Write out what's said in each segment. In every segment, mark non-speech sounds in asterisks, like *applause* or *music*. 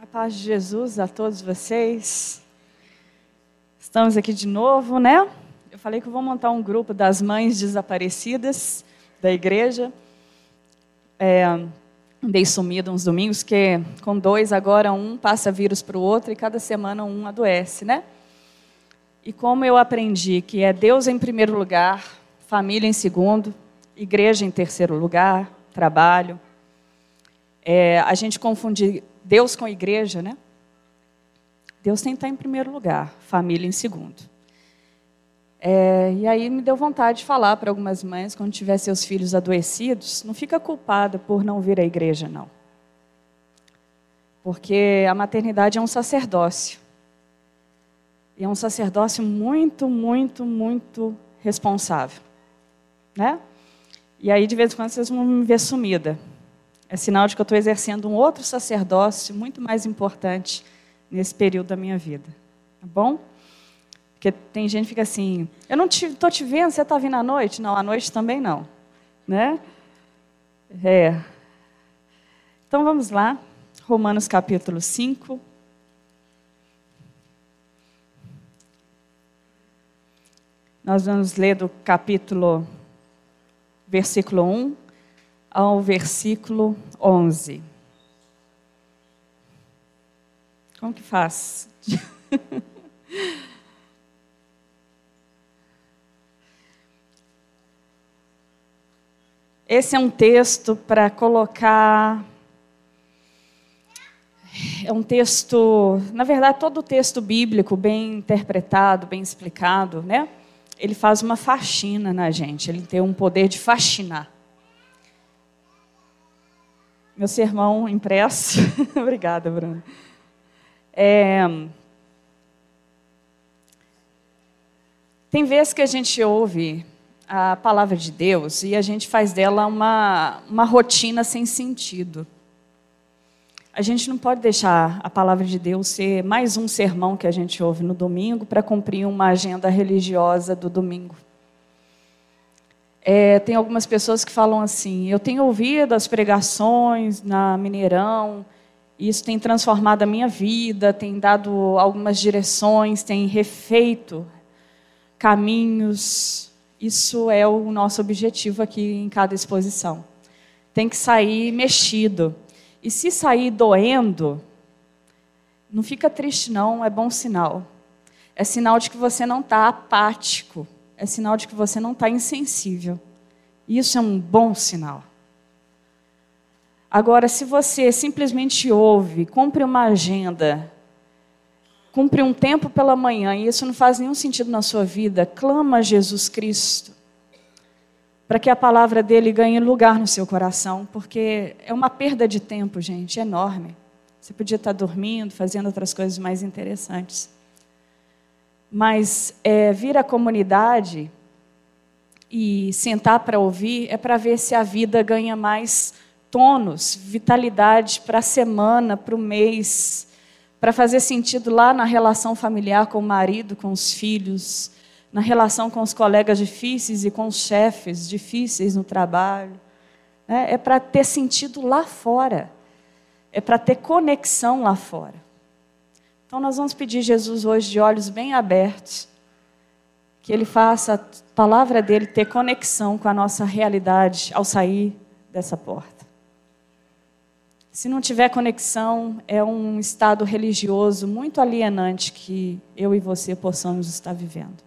A paz de Jesus a todos vocês. Estamos aqui de novo, né? Eu falei que eu vou montar um grupo das mães desaparecidas da igreja. É, dei sumida uns domingos, que com dois agora um passa vírus para o outro e cada semana um adoece, né? E como eu aprendi que é Deus em primeiro lugar, família em segundo, igreja em terceiro lugar, trabalho. É, a gente confunde Deus com igreja, né? Deus tem que estar em primeiro lugar, família em segundo. É, e aí me deu vontade de falar para algumas mães, quando tiver seus filhos adoecidos, não fica culpada por não vir à igreja, não. Porque a maternidade é um sacerdócio. E é um sacerdócio muito, muito, muito responsável. Né? E aí, de vez em quando, vocês vão me ver sumida. É sinal de que eu estou exercendo um outro sacerdócio muito mais importante nesse período da minha vida. Tá bom? Porque tem gente que fica assim, eu não estou te, te vendo, você está vindo à noite? Não, à noite também não. Né? É. Então vamos lá, Romanos capítulo 5. Nós vamos ler do capítulo, versículo 1 ao versículo 11. Como que faz? *laughs* Esse é um texto para colocar. É um texto, na verdade, todo o texto bíblico bem interpretado, bem explicado, né? Ele faz uma faxina na gente, ele tem um poder de fascinar meu sermão impresso. *laughs* Obrigada, Bruno. É... Tem vezes que a gente ouve a palavra de Deus e a gente faz dela uma, uma rotina sem sentido. A gente não pode deixar a palavra de Deus ser mais um sermão que a gente ouve no domingo para cumprir uma agenda religiosa do domingo. É, tem algumas pessoas que falam assim: eu tenho ouvido as pregações na Mineirão, isso tem transformado a minha vida, tem dado algumas direções, tem refeito caminhos. Isso é o nosso objetivo aqui em cada exposição. Tem que sair mexido. E se sair doendo, não fica triste, não, é bom sinal. É sinal de que você não está apático é sinal de que você não está insensível. Isso é um bom sinal. Agora, se você simplesmente ouve, cumpre uma agenda, cumpre um tempo pela manhã e isso não faz nenhum sentido na sua vida, clama a Jesus Cristo para que a palavra dele ganhe lugar no seu coração, porque é uma perda de tempo, gente, enorme. Você podia estar dormindo, fazendo outras coisas mais interessantes. Mas é, vir à comunidade e sentar para ouvir é para ver se a vida ganha mais tônus, vitalidade para a semana, para o mês, para fazer sentido lá na relação familiar com o marido, com os filhos, na relação com os colegas difíceis e com os chefes difíceis no trabalho. Né? É para ter sentido lá fora, é para ter conexão lá fora. Então, nós vamos pedir Jesus hoje de olhos bem abertos, que Ele faça a palavra dele ter conexão com a nossa realidade ao sair dessa porta. Se não tiver conexão, é um estado religioso muito alienante que eu e você possamos estar vivendo.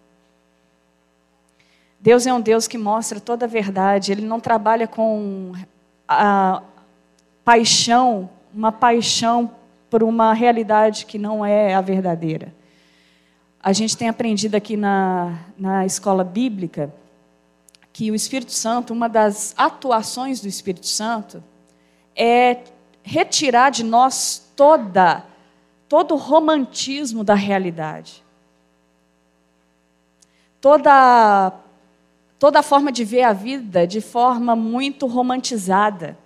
Deus é um Deus que mostra toda a verdade, Ele não trabalha com a paixão, uma paixão por uma realidade que não é a verdadeira. A gente tem aprendido aqui na, na escola bíblica que o Espírito Santo, uma das atuações do Espírito Santo, é retirar de nós toda todo o romantismo da realidade. Toda toda a forma de ver a vida de forma muito romantizada.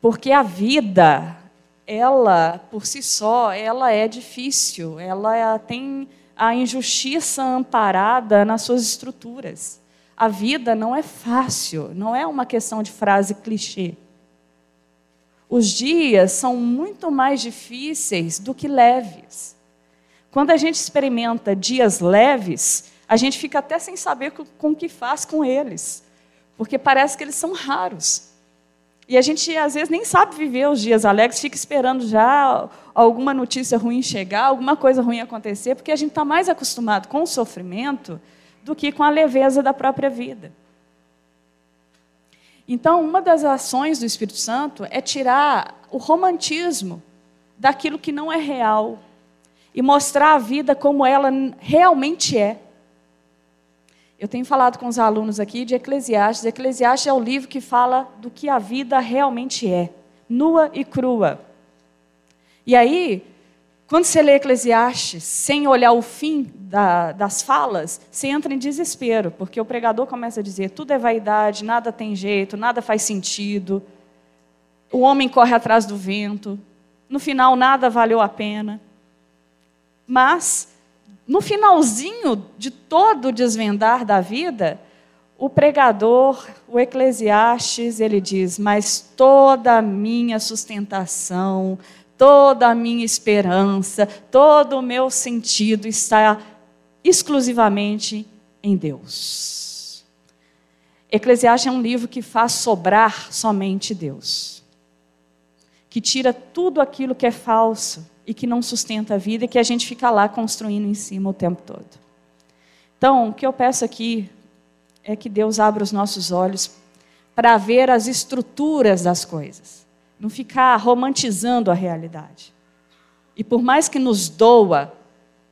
Porque a vida ela, por si só, ela é difícil, ela tem a injustiça amparada nas suas estruturas. A vida não é fácil, não é uma questão de frase clichê. Os dias são muito mais difíceis do que leves. Quando a gente experimenta dias leves, a gente fica até sem saber com o que faz com eles, porque parece que eles são raros. E a gente às vezes nem sabe viver os dias alegres, fica esperando já alguma notícia ruim chegar, alguma coisa ruim acontecer, porque a gente está mais acostumado com o sofrimento do que com a leveza da própria vida. Então, uma das ações do Espírito Santo é tirar o romantismo daquilo que não é real e mostrar a vida como ela realmente é. Eu tenho falado com os alunos aqui de Eclesiastes. Eclesiastes é o livro que fala do que a vida realmente é, nua e crua. E aí, quando você lê Eclesiastes sem olhar o fim da, das falas, você entra em desespero, porque o pregador começa a dizer: tudo é vaidade, nada tem jeito, nada faz sentido, o homem corre atrás do vento, no final nada valeu a pena. Mas, no finalzinho de todo o desvendar da vida, o pregador, o Eclesiastes, ele diz: Mas toda a minha sustentação, toda a minha esperança, todo o meu sentido está exclusivamente em Deus. Eclesiastes é um livro que faz sobrar somente Deus, que tira tudo aquilo que é falso e que não sustenta a vida e que a gente fica lá construindo em cima o tempo todo. Então, o que eu peço aqui é que Deus abra os nossos olhos para ver as estruturas das coisas, não ficar romantizando a realidade. E por mais que nos doa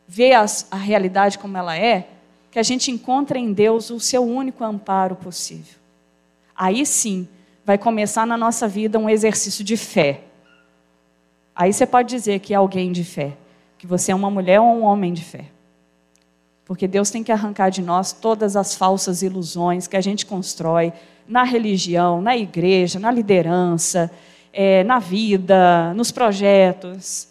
ver a realidade como ela é, que a gente encontre em Deus o seu único amparo possível. Aí sim, vai começar na nossa vida um exercício de fé Aí você pode dizer que é alguém de fé, que você é uma mulher ou um homem de fé. Porque Deus tem que arrancar de nós todas as falsas ilusões que a gente constrói na religião, na igreja, na liderança, é, na vida, nos projetos.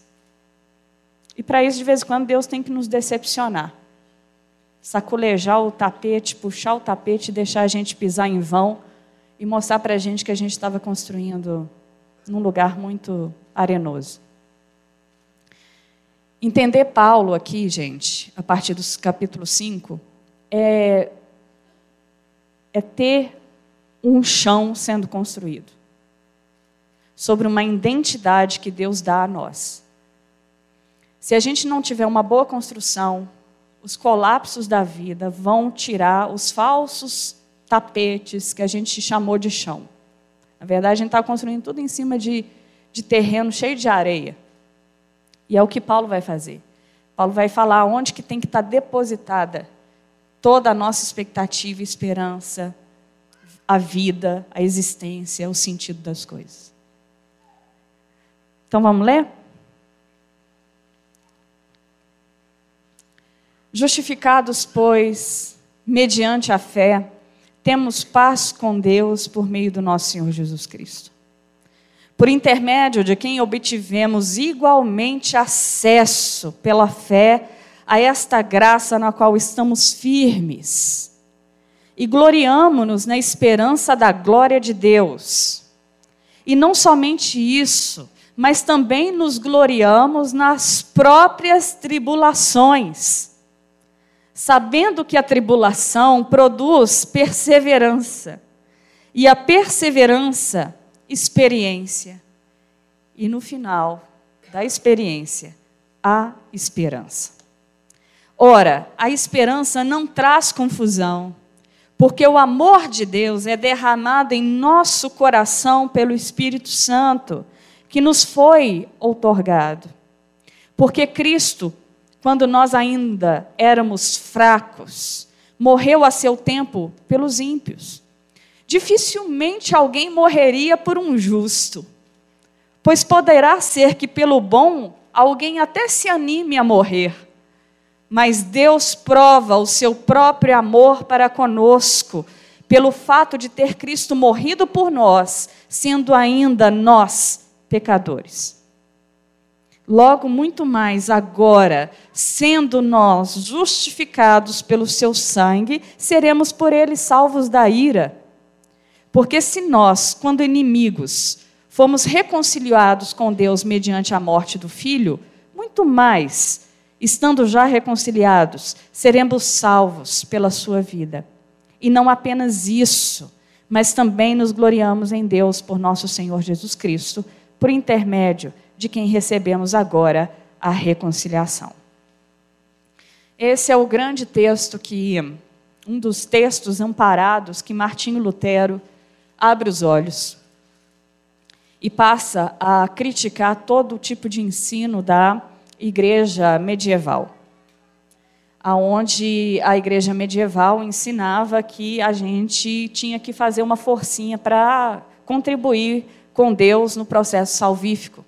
E para isso, de vez em quando, Deus tem que nos decepcionar. Saculejar o tapete, puxar o tapete deixar a gente pisar em vão e mostrar para a gente que a gente estava construindo num lugar muito arenoso. Entender Paulo aqui, gente, a partir do capítulo 5, é, é ter um chão sendo construído sobre uma identidade que Deus dá a nós. Se a gente não tiver uma boa construção, os colapsos da vida vão tirar os falsos tapetes que a gente chamou de chão. Na verdade, a gente está construindo tudo em cima de de terreno cheio de areia. E é o que Paulo vai fazer. Paulo vai falar onde que tem que estar depositada toda a nossa expectativa esperança, a vida, a existência, o sentido das coisas. Então vamos ler? Justificados, pois, mediante a fé, temos paz com Deus por meio do nosso Senhor Jesus Cristo por intermédio de quem obtivemos igualmente acesso pela fé a esta graça na qual estamos firmes. E gloriamo-nos na esperança da glória de Deus. E não somente isso, mas também nos gloriamos nas próprias tribulações, sabendo que a tribulação produz perseverança, e a perseverança, experiência. E no final da experiência, a esperança. Ora, a esperança não traz confusão, porque o amor de Deus é derramado em nosso coração pelo Espírito Santo, que nos foi outorgado. Porque Cristo, quando nós ainda éramos fracos, morreu a seu tempo pelos ímpios dificilmente alguém morreria por um justo, pois poderá ser que pelo bom alguém até se anime a morrer. Mas Deus prova o seu próprio amor para conosco, pelo fato de ter Cristo morrido por nós, sendo ainda nós pecadores. Logo, muito mais agora, sendo nós justificados pelo seu sangue, seremos por ele salvos da ira. Porque se nós, quando inimigos, fomos reconciliados com Deus mediante a morte do Filho, muito mais, estando já reconciliados, seremos salvos pela sua vida. E não apenas isso, mas também nos gloriamos em Deus por nosso Senhor Jesus Cristo, por intermédio de quem recebemos agora a reconciliação. Esse é o grande texto que, um dos textos amparados que Martinho Lutero abre os olhos e passa a criticar todo tipo de ensino da igreja medieval, aonde a igreja medieval ensinava que a gente tinha que fazer uma forcinha para contribuir com Deus no processo salvífico.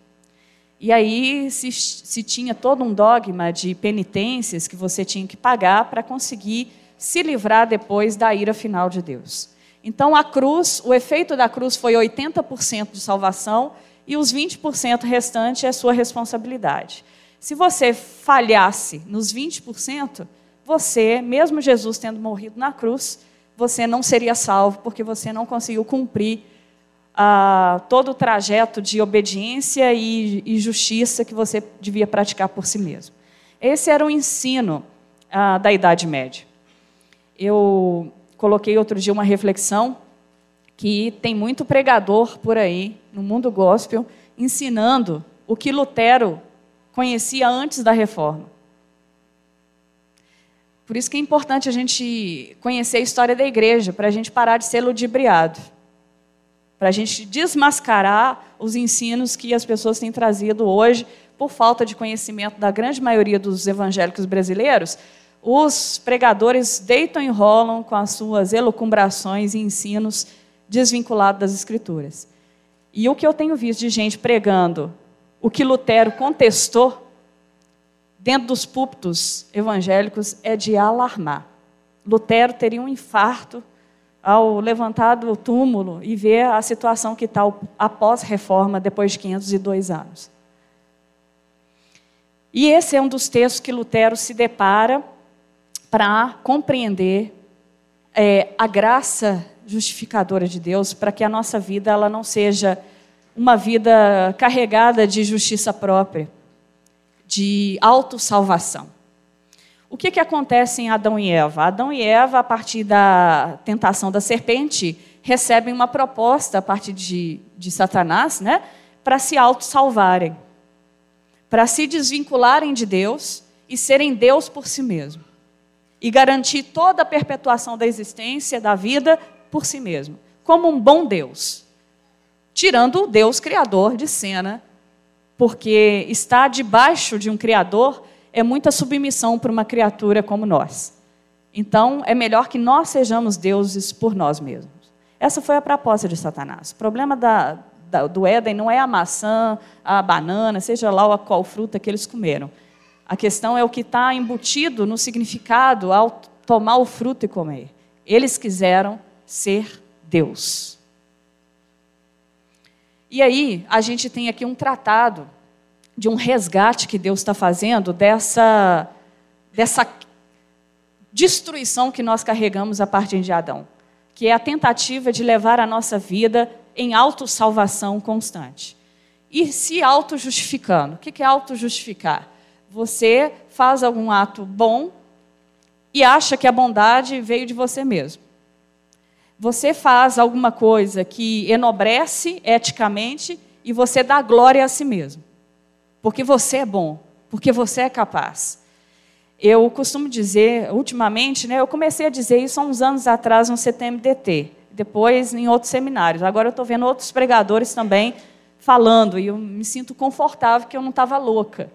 E aí se, se tinha todo um dogma de penitências que você tinha que pagar para conseguir se livrar depois da ira final de Deus. Então, a cruz, o efeito da cruz foi 80% de salvação e os 20% restantes é sua responsabilidade. Se você falhasse nos 20%, você, mesmo Jesus tendo morrido na cruz, você não seria salvo porque você não conseguiu cumprir ah, todo o trajeto de obediência e, e, justiça que você devia praticar por si mesmo. Esse era o ensino ah, da Idade Média. Eu coloquei outro dia uma reflexão que tem muito pregador por aí, no mundo gospel, ensinando o que Lutero conhecia antes da reforma. Por isso que é importante a gente conhecer a história da igreja, para a gente parar de ser ludibriado, para a gente desmascarar os ensinos que as pessoas têm trazido hoje, por falta de conhecimento da grande maioria dos evangélicos brasileiros, os pregadores deitam e rolam com as suas elucubrações e ensinos desvinculados das Escrituras. E o que eu tenho visto de gente pregando o que Lutero contestou dentro dos púlpitos evangélicos é de alarmar. Lutero teria um infarto ao levantar do túmulo e ver a situação que está após reforma, depois de 502 anos. E esse é um dos textos que Lutero se depara para compreender é, a graça justificadora de Deus, para que a nossa vida ela não seja uma vida carregada de justiça própria, de autossalvação. O que, que acontece em Adão e Eva? Adão e Eva, a partir da tentação da serpente, recebem uma proposta a partir de, de Satanás né, para se autossalvarem, para se desvincularem de Deus e serem Deus por si mesmo e garantir toda a perpetuação da existência, da vida, por si mesmo, como um bom Deus. Tirando o Deus criador de cena, porque estar debaixo de um criador é muita submissão para uma criatura como nós. Então, é melhor que nós sejamos deuses por nós mesmos. Essa foi a proposta de Satanás. O problema da, da, do Éden não é a maçã, a banana, seja lá qual fruta que eles comeram. A questão é o que está embutido no significado ao tomar o fruto e comer. Eles quiseram ser Deus. E aí, a gente tem aqui um tratado de um resgate que Deus está fazendo dessa, dessa destruição que nós carregamos a partir de Adão, que é a tentativa de levar a nossa vida em autossalvação constante. E se auto-justificando. O que é auto-justificar? Você faz algum ato bom e acha que a bondade veio de você mesmo. Você faz alguma coisa que enobrece eticamente e você dá glória a si mesmo. Porque você é bom, porque você é capaz. Eu costumo dizer, ultimamente, né, eu comecei a dizer isso há uns anos atrás no CTMDT, depois em outros seminários. Agora eu estou vendo outros pregadores também falando e eu me sinto confortável que eu não estava louca.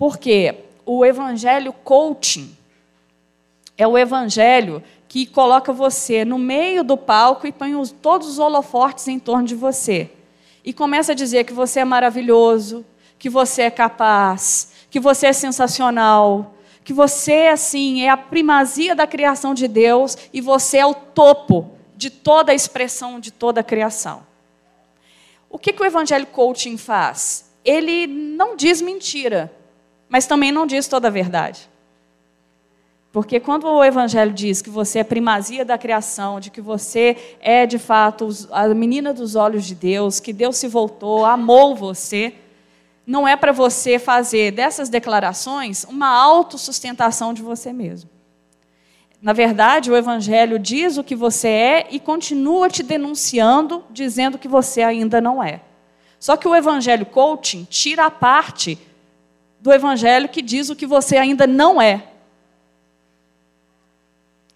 Porque o evangelho coaching é o evangelho que coloca você no meio do palco e põe os, todos os holofortes em torno de você. E começa a dizer que você é maravilhoso, que você é capaz, que você é sensacional, que você assim é a primazia da criação de Deus e você é o topo de toda a expressão de toda a criação. O que, que o evangelho coaching faz? Ele não diz mentira mas também não diz toda a verdade. Porque quando o Evangelho diz que você é primazia da criação, de que você é de fato a menina dos olhos de Deus, que Deus se voltou, amou você, não é para você fazer dessas declarações uma autossustentação de você mesmo. Na verdade, o Evangelho diz o que você é e continua te denunciando, dizendo que você ainda não é. Só que o Evangelho coaching tira a parte do Evangelho que diz o que você ainda não é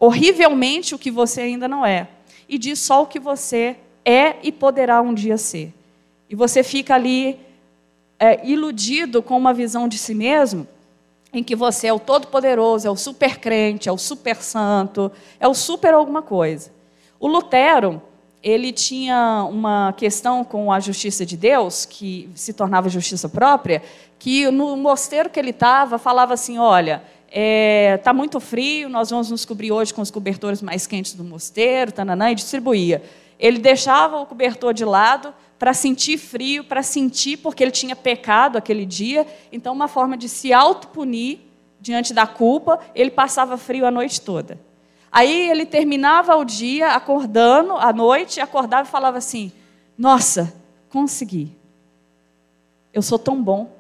horrivelmente o que você ainda não é, e diz só o que você é e poderá um dia ser. E você fica ali é, iludido com uma visão de si mesmo, em que você é o todo-poderoso, é o super crente, é o super santo, é o super alguma coisa. O Lutero, ele tinha uma questão com a justiça de Deus, que se tornava justiça própria, que no mosteiro que ele estava, falava assim: olha, Está é, tá muito frio, nós vamos nos cobrir hoje com os cobertores mais quentes do mosteiro, tananã, e distribuía. Ele deixava o cobertor de lado para sentir frio, para sentir porque ele tinha pecado aquele dia. Então, uma forma de se autopunir diante da culpa, ele passava frio a noite toda. Aí ele terminava o dia acordando, à noite, acordava e falava assim: Nossa, consegui. Eu sou tão bom.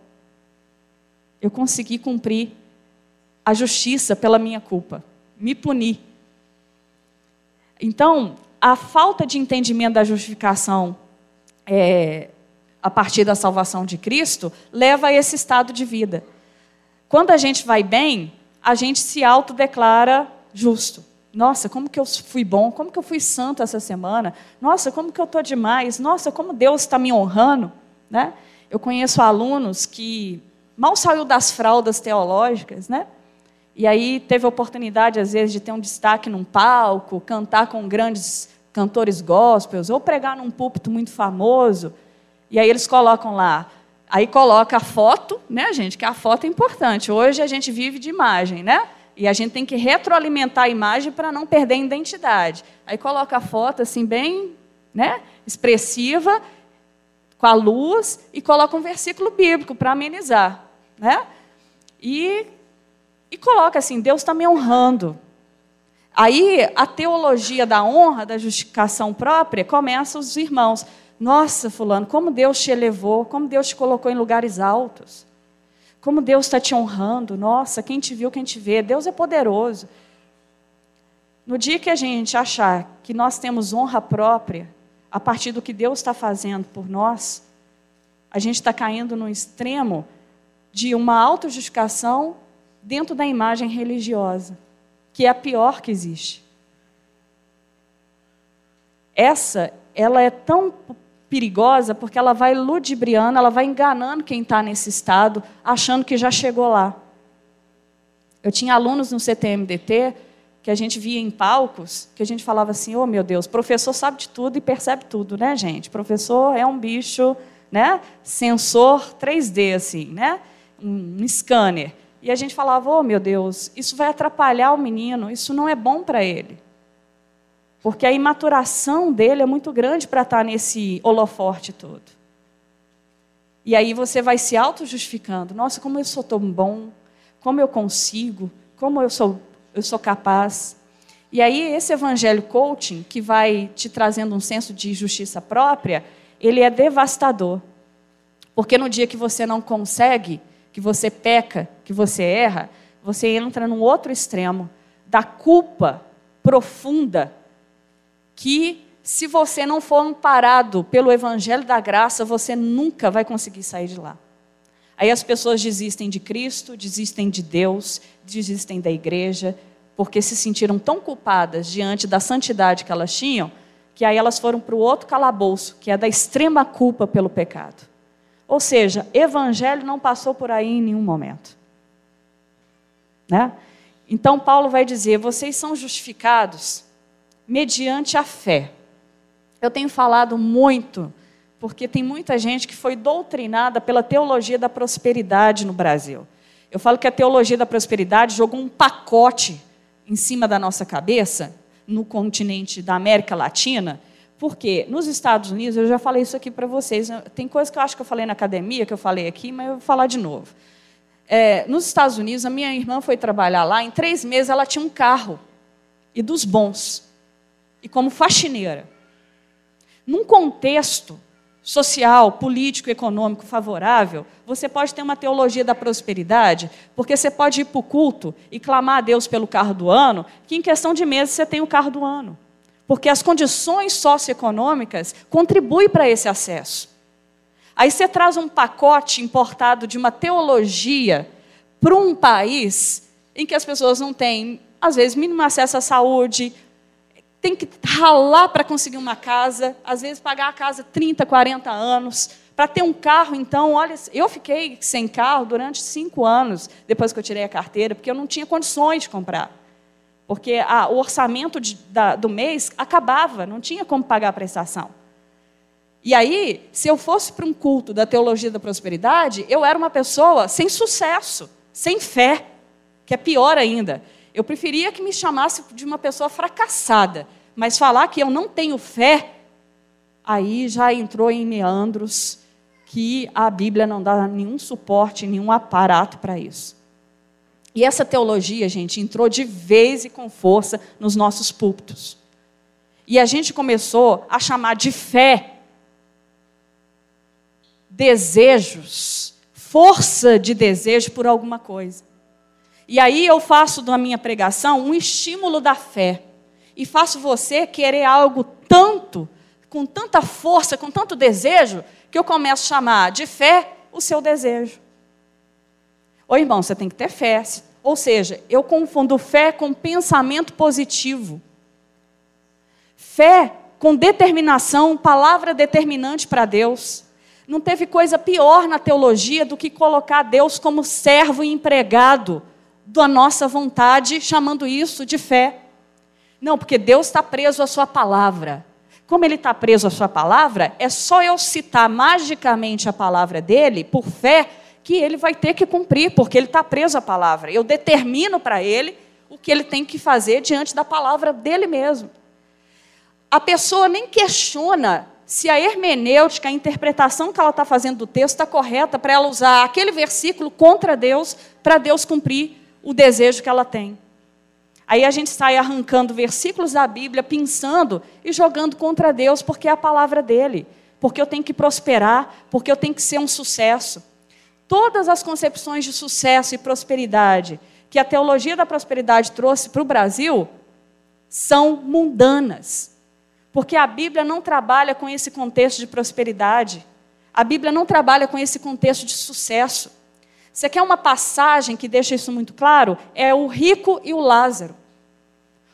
Eu consegui cumprir a justiça pela minha culpa, me punir. Então, a falta de entendimento da justificação é, a partir da salvação de Cristo leva a esse estado de vida. Quando a gente vai bem, a gente se autodeclara justo. Nossa, como que eu fui bom, como que eu fui santo essa semana. Nossa, como que eu estou demais. Nossa, como Deus está me honrando. Né? Eu conheço alunos que mal saiu das fraldas teológicas, né? E aí teve a oportunidade, às vezes, de ter um destaque num palco, cantar com grandes cantores gospels, ou pregar num púlpito muito famoso. E aí eles colocam lá. Aí coloca a foto, né, gente? Que a foto é importante. Hoje a gente vive de imagem, né? E a gente tem que retroalimentar a imagem para não perder a identidade. Aí coloca a foto assim bem, né, expressiva, com a luz e coloca um versículo bíblico para amenizar, né? E e coloca assim: Deus está me honrando. Aí a teologia da honra, da justificação própria, começa os irmãos. Nossa, Fulano, como Deus te elevou, como Deus te colocou em lugares altos. Como Deus está te honrando. Nossa, quem te viu, quem te vê. Deus é poderoso. No dia que a gente achar que nós temos honra própria, a partir do que Deus está fazendo por nós, a gente está caindo no extremo de uma autojustificação dentro da imagem religiosa, que é a pior que existe. Essa, ela é tão perigosa porque ela vai ludibriando, ela vai enganando quem está nesse estado, achando que já chegou lá. Eu tinha alunos no CTMDT que a gente via em palcos, que a gente falava assim, oh meu Deus, professor sabe de tudo e percebe tudo, né, gente? Professor é um bicho, né? Sensor 3D, assim, né? Um scanner. E a gente falava: oh meu Deus, isso vai atrapalhar o menino, isso não é bom para ele. Porque a imaturação dele é muito grande para estar tá nesse holoforte todo. E aí você vai se auto-justificando: nossa, como eu sou tão bom, como eu consigo, como eu sou, eu sou capaz. E aí esse evangelho coaching, que vai te trazendo um senso de justiça própria, ele é devastador. Porque no dia que você não consegue, que você peca, que você erra, você entra num outro extremo da culpa profunda que se você não for amparado pelo evangelho da graça, você nunca vai conseguir sair de lá. Aí as pessoas desistem de Cristo, desistem de Deus, desistem da igreja, porque se sentiram tão culpadas diante da santidade que elas tinham, que aí elas foram para o outro calabouço, que é da extrema culpa pelo pecado. Ou seja, evangelho não passou por aí em nenhum momento. Né? Então, Paulo vai dizer: vocês são justificados mediante a fé. Eu tenho falado muito, porque tem muita gente que foi doutrinada pela teologia da prosperidade no Brasil. Eu falo que a teologia da prosperidade jogou um pacote em cima da nossa cabeça, no continente da América Latina, porque nos Estados Unidos, eu já falei isso aqui para vocês, tem coisa que eu acho que eu falei na academia, que eu falei aqui, mas eu vou falar de novo. É, nos Estados Unidos, a minha irmã foi trabalhar lá, em três meses ela tinha um carro, e dos bons, e como faxineira. Num contexto social, político, econômico favorável, você pode ter uma teologia da prosperidade, porque você pode ir para o culto e clamar a Deus pelo carro do ano, que em questão de meses você tem o carro do ano. Porque as condições socioeconômicas contribuem para esse acesso. Aí você traz um pacote importado de uma teologia para um país em que as pessoas não têm, às vezes, mínimo acesso à saúde, tem que ralar para conseguir uma casa, às vezes pagar a casa 30, 40 anos. Para ter um carro, então, olha, eu fiquei sem carro durante cinco anos depois que eu tirei a carteira, porque eu não tinha condições de comprar. Porque a, o orçamento de, da, do mês acabava, não tinha como pagar a prestação. E aí, se eu fosse para um culto da teologia da prosperidade, eu era uma pessoa sem sucesso, sem fé, que é pior ainda. Eu preferia que me chamasse de uma pessoa fracassada, mas falar que eu não tenho fé, aí já entrou em meandros que a Bíblia não dá nenhum suporte, nenhum aparato para isso. E essa teologia, gente, entrou de vez e com força nos nossos púlpitos. E a gente começou a chamar de fé desejos, força de desejo por alguma coisa. E aí eu faço da minha pregação um estímulo da fé. E faço você querer algo tanto, com tanta força, com tanto desejo, que eu começo a chamar de fé o seu desejo. Ô irmão, você tem que ter fé. Ou seja, eu confundo fé com pensamento positivo. Fé com determinação, palavra determinante para Deus. Não teve coisa pior na teologia do que colocar Deus como servo e empregado da nossa vontade, chamando isso de fé. Não, porque Deus está preso à sua palavra. Como ele está preso à sua palavra, é só eu citar magicamente a palavra dele, por fé, que ele vai ter que cumprir, porque ele está preso à palavra. Eu determino para ele o que ele tem que fazer diante da palavra dele mesmo. A pessoa nem questiona se a hermenêutica, a interpretação que ela está fazendo do texto está correta para ela usar aquele versículo contra Deus, para Deus cumprir o desejo que ela tem. Aí a gente sai arrancando versículos da Bíblia, pensando e jogando contra Deus, porque é a palavra dele, porque eu tenho que prosperar, porque eu tenho que ser um sucesso. Todas as concepções de sucesso e prosperidade que a teologia da prosperidade trouxe para o Brasil são mundanas, porque a Bíblia não trabalha com esse contexto de prosperidade, a Bíblia não trabalha com esse contexto de sucesso. Você quer uma passagem que deixa isso muito claro? É o rico e o Lázaro.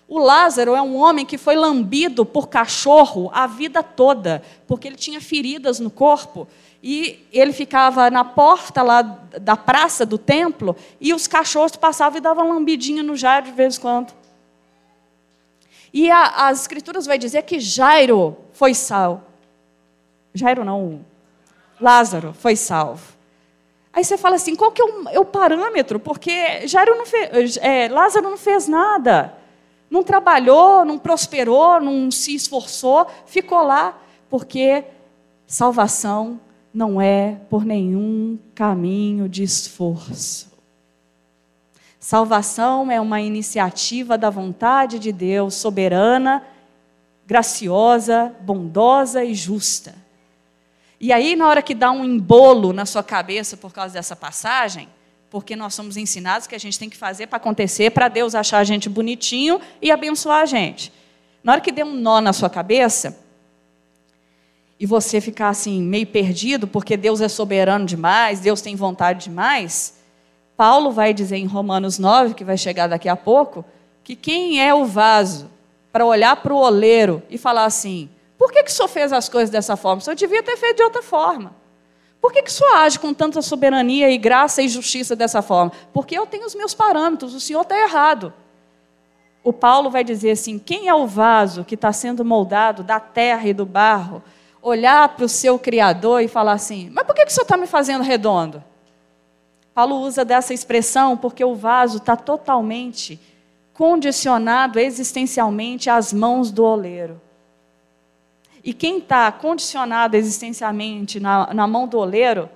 O Lázaro é um homem que foi lambido por cachorro a vida toda, porque ele tinha feridas no corpo. E ele ficava na porta lá da praça do templo e os cachorros passavam e davam lambidinha no Jairo de vez em quando. E a, as escrituras vai dizer que Jairo foi salvo. Jairo não, Lázaro foi salvo. Aí você fala assim, qual que é o, é o parâmetro? Porque Jairo não fez, é, Lázaro não fez nada. Não trabalhou, não prosperou, não se esforçou, ficou lá, porque salvação não é por nenhum caminho de esforço. Salvação é uma iniciativa da vontade de Deus, soberana, graciosa, bondosa e justa. E aí, na hora que dá um embolo na sua cabeça por causa dessa passagem, porque nós somos ensinados que a gente tem que fazer para acontecer, para Deus achar a gente bonitinho e abençoar a gente. Na hora que der um nó na sua cabeça, e você ficar assim, meio perdido, porque Deus é soberano demais, Deus tem vontade demais, Paulo vai dizer em Romanos 9, que vai chegar daqui a pouco, que quem é o vaso para olhar para o oleiro e falar assim: por que, que o senhor fez as coisas dessa forma? O senhor devia ter feito de outra forma. Por que, que o senhor age com tanta soberania e graça e justiça dessa forma? Porque eu tenho os meus parâmetros, o senhor está errado. O Paulo vai dizer assim: quem é o vaso que está sendo moldado da terra e do barro? Olhar para o seu Criador e falar assim: mas por que, que o senhor está me fazendo redondo? Paulo usa dessa expressão porque o vaso está totalmente condicionado existencialmente às mãos do oleiro. E quem está condicionado existencialmente na, na mão do oleiro,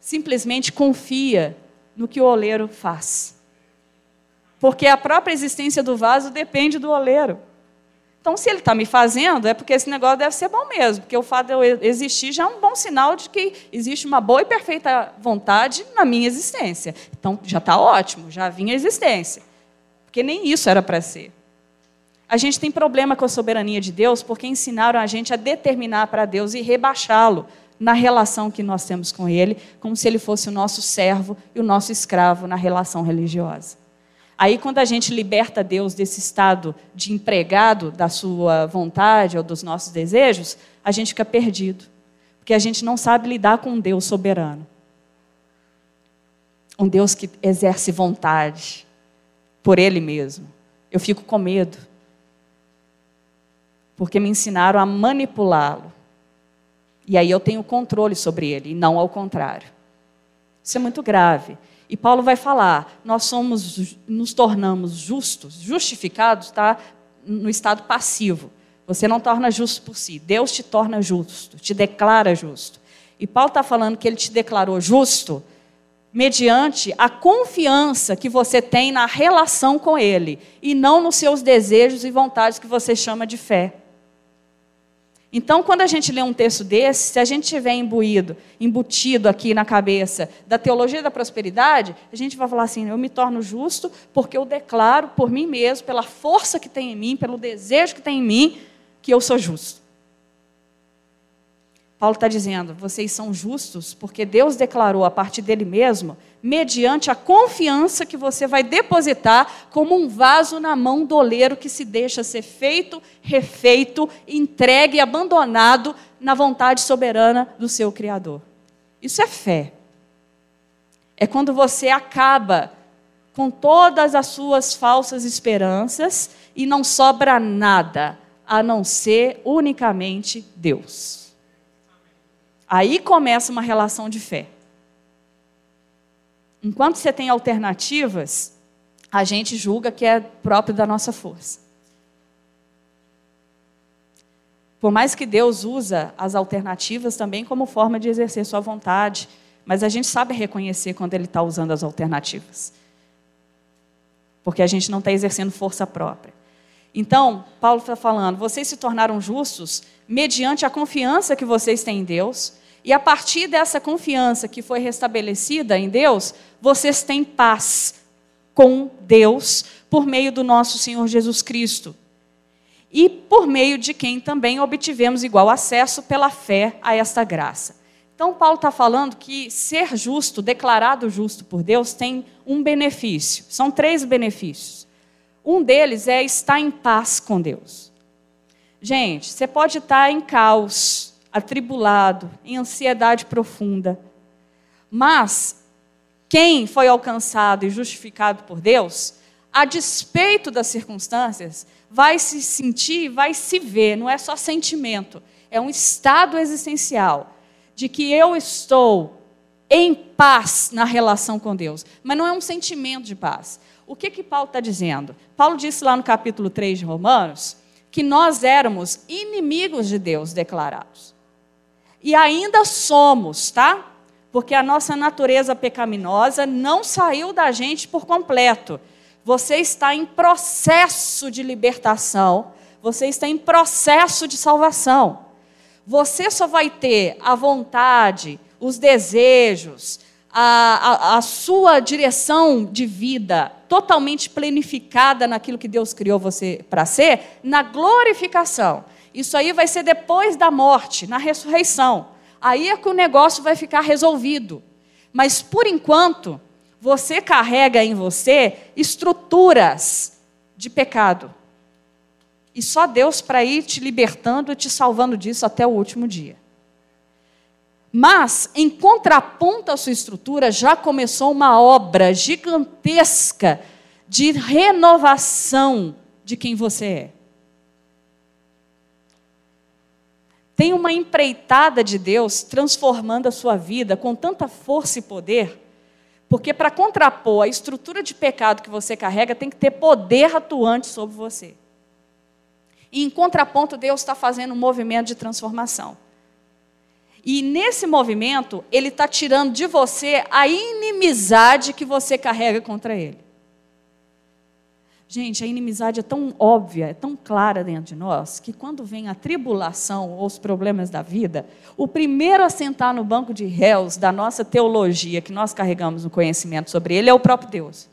simplesmente confia no que o oleiro faz. Porque a própria existência do vaso depende do oleiro. Então, se ele está me fazendo, é porque esse negócio deve ser bom mesmo, porque o fato de eu existir já é um bom sinal de que existe uma boa e perfeita vontade na minha existência. Então, já está ótimo, já vinha a existência. Porque nem isso era para ser. A gente tem problema com a soberania de Deus porque ensinaram a gente a determinar para Deus e rebaixá-lo na relação que nós temos com Ele, como se Ele fosse o nosso servo e o nosso escravo na relação religiosa. Aí, quando a gente liberta Deus desse estado de empregado da sua vontade ou dos nossos desejos, a gente fica perdido. Porque a gente não sabe lidar com um Deus soberano. Um Deus que exerce vontade por Ele mesmo. Eu fico com medo. Porque me ensinaram a manipulá-lo. E aí eu tenho controle sobre ele, e não ao contrário. Isso é muito grave. E Paulo vai falar: nós somos, nos tornamos justos, justificados, tá? No estado passivo. Você não torna justo por si. Deus te torna justo, te declara justo. E Paulo está falando que ele te declarou justo mediante a confiança que você tem na relação com Ele e não nos seus desejos e vontades que você chama de fé. Então, quando a gente lê um texto desse, se a gente tiver imbuído, embutido aqui na cabeça da teologia da prosperidade, a gente vai falar assim: eu me torno justo porque eu declaro por mim mesmo, pela força que tem em mim, pelo desejo que tem em mim, que eu sou justo. Paulo está dizendo: vocês são justos porque Deus declarou a partir dele mesmo, mediante a confiança que você vai depositar como um vaso na mão do oleiro que se deixa ser feito, refeito, entregue e abandonado na vontade soberana do seu Criador. Isso é fé. É quando você acaba com todas as suas falsas esperanças e não sobra nada a não ser unicamente Deus. Aí começa uma relação de fé. Enquanto você tem alternativas, a gente julga que é próprio da nossa força. Por mais que Deus usa as alternativas também como forma de exercer sua vontade, mas a gente sabe reconhecer quando Ele está usando as alternativas. Porque a gente não está exercendo força própria. Então, Paulo está falando: vocês se tornaram justos mediante a confiança que vocês têm em Deus e a partir dessa confiança que foi restabelecida em Deus, vocês têm paz com Deus por meio do nosso Senhor Jesus Cristo. E por meio de quem também obtivemos igual acesso pela fé a esta graça. Então, Paulo está falando que ser justo, declarado justo por Deus, tem um benefício. São três benefícios. Um deles é estar em paz com Deus. Gente, você pode estar em caos, atribulado, em ansiedade profunda. Mas quem foi alcançado e justificado por Deus, a despeito das circunstâncias, vai se sentir, vai se ver, não é só sentimento, é um estado existencial de que eu estou em paz na relação com Deus. Mas não é um sentimento de paz. O que que Paulo está dizendo? Paulo disse lá no capítulo 3 de Romanos que nós éramos inimigos de Deus declarados. E ainda somos, tá? Porque a nossa natureza pecaminosa não saiu da gente por completo. Você está em processo de libertação, você está em processo de salvação. Você só vai ter a vontade, os desejos, a, a, a, sua direção de vida totalmente planificada naquilo que Deus criou você para ser, na glorificação. Isso aí vai ser depois da morte, na ressurreição. Aí é que o negócio vai ficar resolvido. Mas por enquanto, você carrega em você estruturas de pecado. E só Deus para ir te libertando e te salvando disso até o último dia. Mas, em contraponto à sua estrutura, já começou uma obra gigantesca de renovação de quem você é. Tem uma empreitada de Deus transformando a sua vida com tanta força e poder, porque para contrapor a estrutura de pecado que você carrega, tem que ter poder atuante sobre você. E em contraponto, Deus está fazendo um movimento de transformação. E nesse movimento, ele está tirando de você a inimizade que você carrega contra ele. Gente, a inimizade é tão óbvia, é tão clara dentro de nós, que quando vem a tribulação ou os problemas da vida, o primeiro a sentar no banco de réus da nossa teologia, que nós carregamos no conhecimento sobre ele, é o próprio Deus.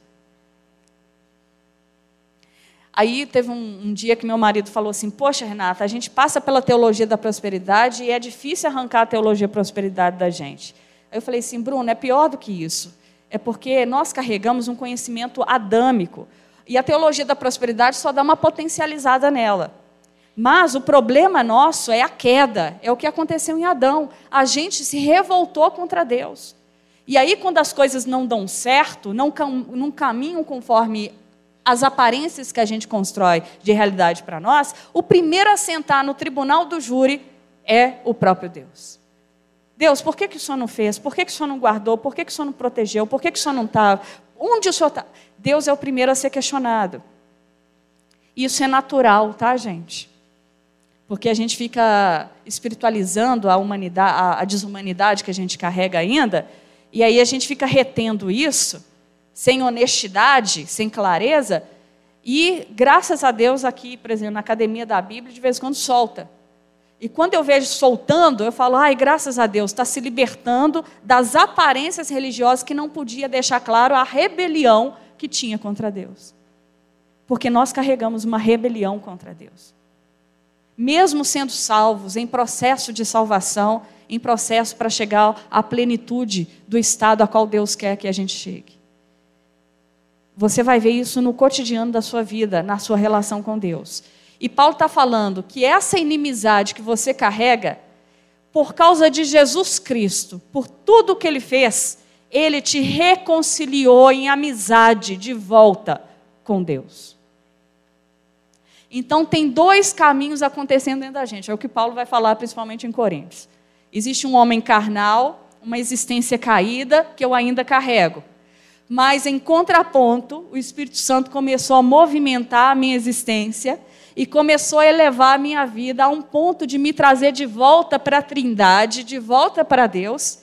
Aí teve um, um, dia que meu marido falou assim: Poxa, Renata, a gente passa pela teologia da prosperidade e é difícil arrancar a teologia da prosperidade da gente. Aí eu falei assim: Bruno, é pior do que isso. É porque nós carregamos um conhecimento adâmico. E a teologia da prosperidade só dá uma potencializada nela. Mas o problema nosso é a queda, é o que aconteceu em Adão. A gente se revoltou contra Deus. E aí, quando as coisas não dão certo, não, não caminham conforme as aparências que a gente constrói de realidade para nós, o primeiro a sentar no tribunal do júri é o próprio Deus. Deus, por que, que o Senhor não fez? Por que, que o Senhor não guardou? Por que, que o Senhor não protegeu? Por que, que o Senhor não estava? Onde o Senhor está? Deus é o primeiro a ser questionado. Isso é natural, tá, gente? Porque a gente fica espiritualizando a humanidade, a desumanidade que a gente carrega ainda, e aí a gente fica retendo isso, sem honestidade, sem clareza, e graças a Deus aqui, por exemplo, na academia da Bíblia, de vez em quando solta. E quando eu vejo soltando, eu falo, ai, graças a Deus, está se libertando das aparências religiosas que não podia deixar claro a rebelião que tinha contra Deus. Porque nós carregamos uma rebelião contra Deus. Mesmo sendo salvos, em processo de salvação, em processo para chegar à plenitude do estado a qual Deus quer que a gente chegue. Você vai ver isso no cotidiano da sua vida, na sua relação com Deus. E Paulo está falando que essa inimizade que você carrega, por causa de Jesus Cristo, por tudo que ele fez, ele te reconciliou em amizade de volta com Deus. Então, tem dois caminhos acontecendo dentro da gente, é o que Paulo vai falar principalmente em Coríntios. Existe um homem carnal, uma existência caída, que eu ainda carrego. Mas, em contraponto, o Espírito Santo começou a movimentar a minha existência e começou a elevar a minha vida a um ponto de me trazer de volta para a Trindade, de volta para Deus,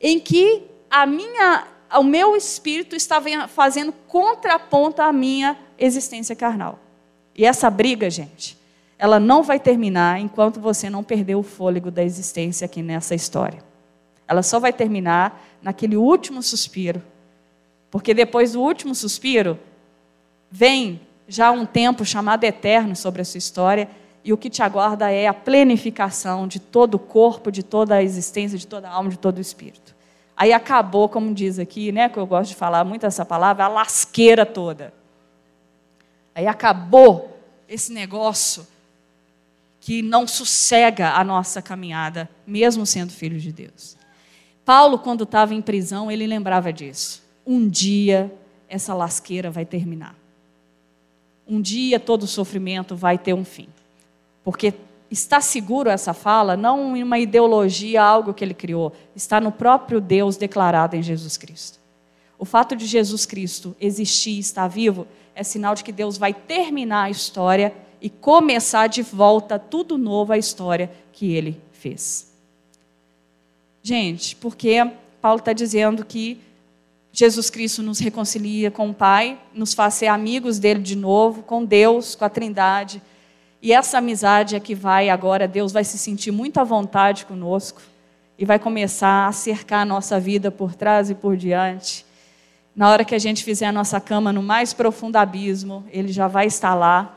em que a minha, o meu espírito estava fazendo contraponto à minha existência carnal. E essa briga, gente, ela não vai terminar enquanto você não perder o fôlego da existência aqui nessa história. Ela só vai terminar naquele último suspiro. Porque depois do último suspiro, vem já um tempo chamado eterno sobre a sua história, e o que te aguarda é a plenificação de todo o corpo, de toda a existência, de toda a alma, de todo o espírito. Aí acabou, como diz aqui, né, que eu gosto de falar muito essa palavra, a lasqueira toda. Aí acabou esse negócio que não sossega a nossa caminhada, mesmo sendo filho de Deus. Paulo, quando estava em prisão, ele lembrava disso. Um dia essa lasqueira vai terminar um dia todo sofrimento vai ter um fim. Porque está seguro essa fala, não em uma ideologia, algo que ele criou, está no próprio Deus declarado em Jesus Cristo. O fato de Jesus Cristo existir e estar vivo é sinal de que Deus vai terminar a história e começar de volta tudo novo a história que ele fez. Gente, porque Paulo está dizendo que Jesus Cristo nos reconcilia com o Pai, nos faz ser amigos dele de novo, com Deus, com a Trindade. E essa amizade é que vai agora, Deus vai se sentir muito à vontade conosco e vai começar a cercar a nossa vida por trás e por diante. Na hora que a gente fizer a nossa cama no mais profundo abismo, Ele já vai estar lá.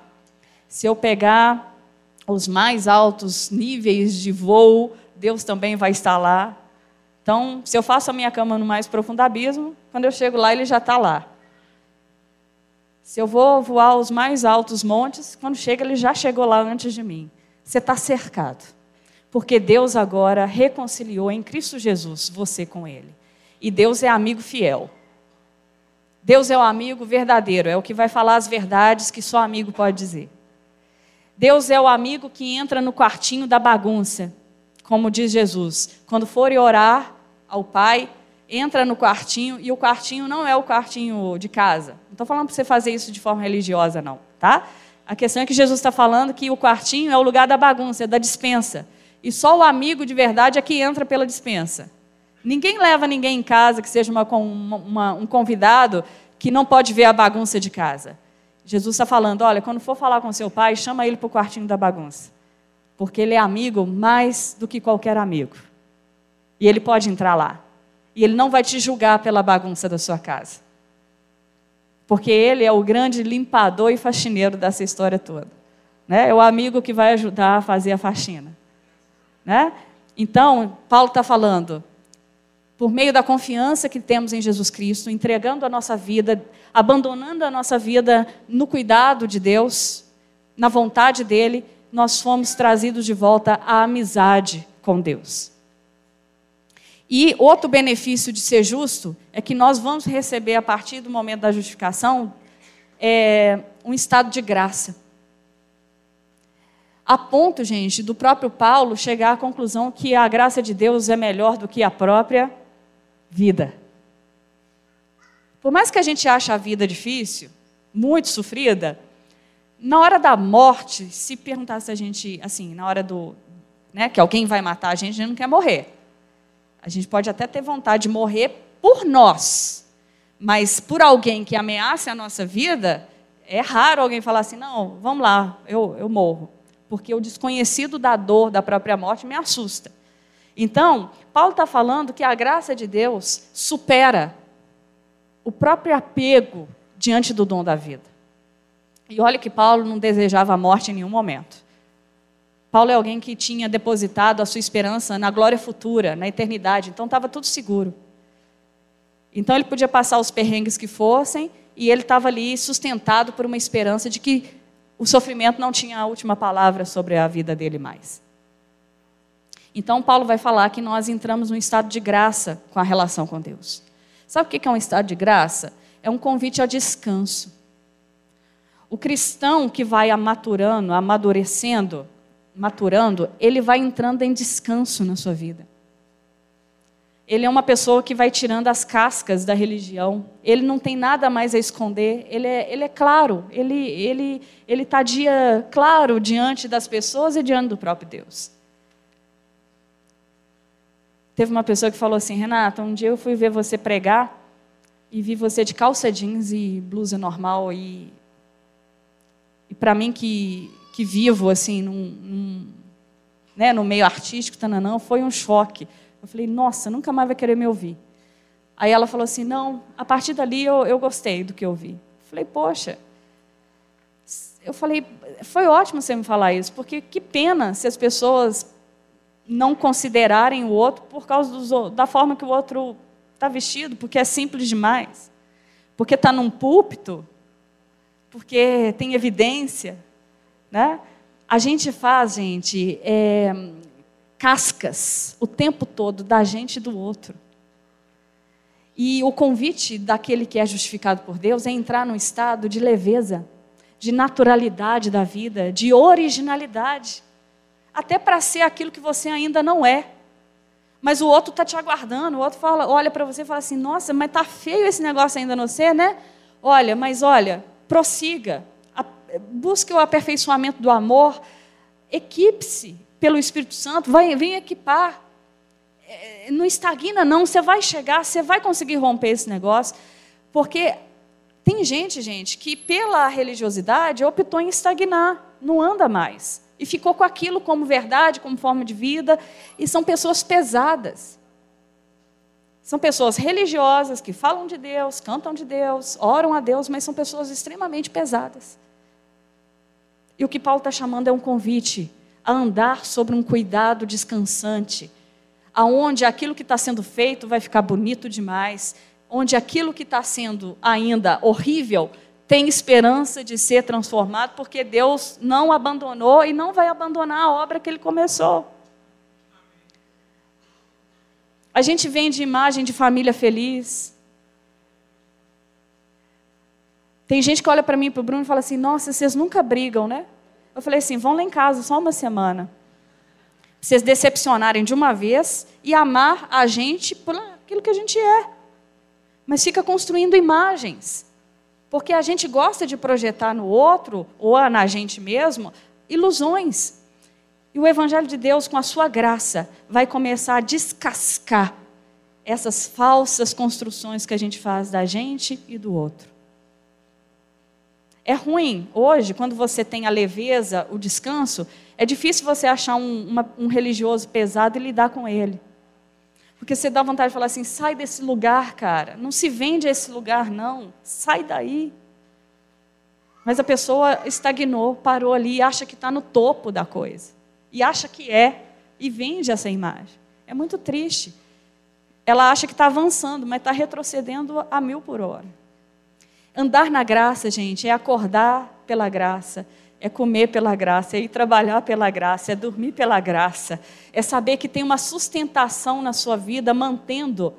Se eu pegar os mais altos níveis de voo, Deus também vai estar lá. Então, se eu faço a minha cama no mais profundo abismo, quando eu chego lá, ele já está lá. Se eu vou voar os mais altos montes, quando chega, ele já chegou lá antes de mim. Você está cercado. Porque Deus agora reconciliou em Cristo Jesus você com Ele. E Deus é amigo fiel. Deus é o amigo verdadeiro, é o que vai falar as verdades que só amigo pode dizer. Deus é o amigo que entra no quartinho da bagunça, como diz Jesus. Quando forem orar, ao pai, entra no quartinho, e o quartinho não é o quartinho de casa. Não estou falando para você fazer isso de forma religiosa, não, tá? A questão é que Jesus está falando que o quartinho é o lugar da bagunça, da dispensa. e só o amigo de verdade é que entra pela dispensa. Ninguém leva ninguém em casa que seja uma, uma, um convidado que não pode ver a bagunça de casa. Jesus está falando: olha, quando for falar com seu pai, chama ele para o quartinho da bagunça. Porque ele é amigo mais do que qualquer amigo. E ele pode entrar lá. E ele não vai te julgar pela bagunça da sua casa. Porque ele é o grande limpador e faxineiro dessa história toda. Né? É o amigo que vai ajudar a fazer a faxina. Né? Então, Paulo está falando: por meio da confiança que temos em Jesus Cristo, entregando a nossa vida, abandonando a nossa vida no cuidado de Deus, na vontade dEle, nós fomos trazidos de volta à amizade com Deus. E outro benefício de ser justo é que nós vamos receber, a partir do momento da justificação, é, um estado de graça. A ponto, gente, do próprio Paulo chegar à conclusão que a graça de Deus é melhor do que a própria vida. Por mais que a gente ache a vida difícil, muito sofrida, na hora da morte, se perguntasse a gente, assim, na hora do, né, que alguém vai matar a gente, a gente não quer morrer. A gente pode até ter vontade de morrer por nós, mas por alguém que ameace a nossa vida, é raro alguém falar assim, não, vamos lá, eu, eu morro. Porque o desconhecido da dor da própria morte me assusta. Então, Paulo está falando que a graça de Deus supera o próprio apego diante do dom da vida. E olha que Paulo não desejava a morte em nenhum momento. Paulo é alguém que tinha depositado a sua esperança na glória futura, na eternidade, então estava tudo seguro. Então ele podia passar os perrengues que fossem, e ele estava ali sustentado por uma esperança de que o sofrimento não tinha a última palavra sobre a vida dele mais. Então, Paulo vai falar que nós entramos num estado de graça com a relação com Deus. Sabe o que é um estado de graça? É um convite ao descanso. O cristão que vai amaturando, amadurecendo, maturando, ele vai entrando em descanso na sua vida. Ele é uma pessoa que vai tirando as cascas da religião. Ele não tem nada mais a esconder. Ele é, ele é claro. Ele ele ele está dia claro diante das pessoas e diante do próprio Deus. Teve uma pessoa que falou assim, Renata, um dia eu fui ver você pregar e vi você de calça jeans e blusa normal e, e para mim que, que vivo assim num, num, né, no meio artístico, tananã, foi um choque. Eu falei, nossa, nunca mais vai querer me ouvir. Aí ela falou assim, não, a partir dali eu, eu gostei do que eu vi. Eu falei, poxa, eu falei, foi ótimo você me falar isso, porque que pena se as pessoas não considerarem o outro por causa dos, da forma que o outro está vestido, porque é simples demais, porque está num púlpito, porque tem evidência. Né? A gente faz, gente, é, cascas o tempo todo da gente e do outro. E o convite daquele que é justificado por Deus é entrar num estado de leveza, de naturalidade da vida, de originalidade até para ser aquilo que você ainda não é. Mas o outro está te aguardando, o outro fala, olha para você e fala assim: nossa, mas está feio esse negócio ainda não ser, né? Olha, mas olha, prossiga, busque o aperfeiçoamento do amor, equipe-se pelo Espírito Santo, vai, vem equipar. É, não estagna, não, você vai chegar, você vai conseguir romper esse negócio, porque tem gente, gente, que pela religiosidade optou em estagnar, não anda mais e ficou com aquilo como verdade, como forma de vida, e são pessoas pesadas. São pessoas religiosas que falam de Deus, cantam de Deus, oram a Deus, mas são pessoas extremamente pesadas. E o que Paulo está chamando é um convite a andar sobre um cuidado descansante, aonde aquilo que está sendo feito vai ficar bonito demais, onde aquilo que está sendo ainda horrível tem esperança de ser transformado, porque Deus não abandonou e não vai abandonar a obra que ele começou. A gente vende imagem de família feliz. Tem gente que olha para mim e para o Bruno e fala assim: Nossa, vocês nunca brigam, né? Eu falei assim: Vão lá em casa só uma semana. Vocês decepcionarem de uma vez e amar a gente por aquilo que a gente é. Mas fica construindo imagens. Porque a gente gosta de projetar no outro, ou na gente mesmo, ilusões. E o Evangelho de Deus, com a sua graça, vai começar a descascar essas falsas construções que a gente faz da gente e do outro. É ruim, hoje, quando você tem a leveza, o descanso, é difícil você achar um, uma, um religioso pesado e lidar com ele. Porque você dá vontade de falar assim: sai desse lugar, cara. Não se vende a esse lugar, não. Sai daí. Mas a pessoa estagnou, parou ali e acha que está no topo da coisa. E acha que é. E vende essa imagem. É muito triste. Ela acha que está avançando, mas está retrocedendo a mil por hora. Andar na graça, gente, é acordar pela graça, é comer pela graça, é ir trabalhar pela graça, é dormir pela graça, é saber que tem uma sustentação na sua vida mantendo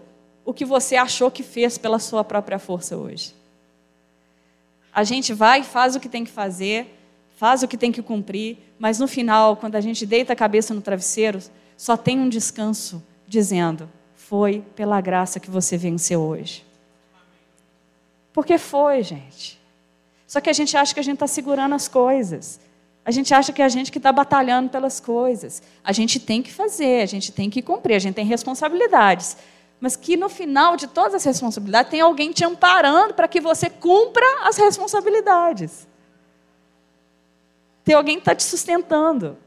o que você achou que fez pela sua própria força hoje. A gente vai, faz o que tem que fazer, faz o que tem que cumprir, mas no final, quando a gente deita a cabeça no travesseiro, só tem um descanso dizendo: Foi pela graça que você venceu hoje. Porque foi, gente. Só que a gente acha que a gente está segurando as coisas. A gente acha que é a gente que está batalhando pelas coisas. A gente tem que fazer, a gente tem que cumprir, a gente tem responsabilidades. Mas que no final de todas as responsabilidades tem alguém te amparando para que você cumpra as responsabilidades. Tem alguém que está te sustentando.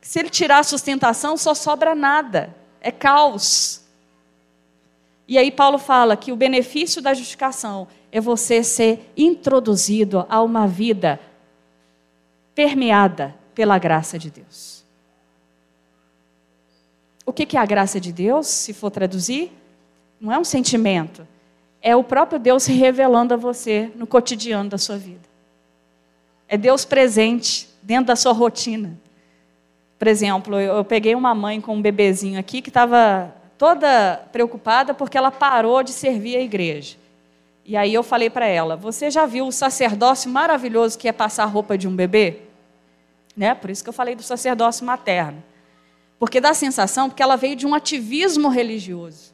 Se ele tirar a sustentação, só sobra nada. É caos. E aí Paulo fala que o benefício da justificação é você ser introduzido a uma vida permeada pela graça de Deus. O que é a graça de Deus, se for traduzir? Não é um sentimento, é o próprio Deus se revelando a você no cotidiano da sua vida. É Deus presente dentro da sua rotina. Por exemplo, eu peguei uma mãe com um bebezinho aqui que estava toda preocupada porque ela parou de servir a igreja. E aí eu falei para ela: Você já viu o sacerdócio maravilhoso que é passar a roupa de um bebê? Né? Por isso que eu falei do sacerdócio materno. Porque dá a sensação, porque ela veio de um ativismo religioso.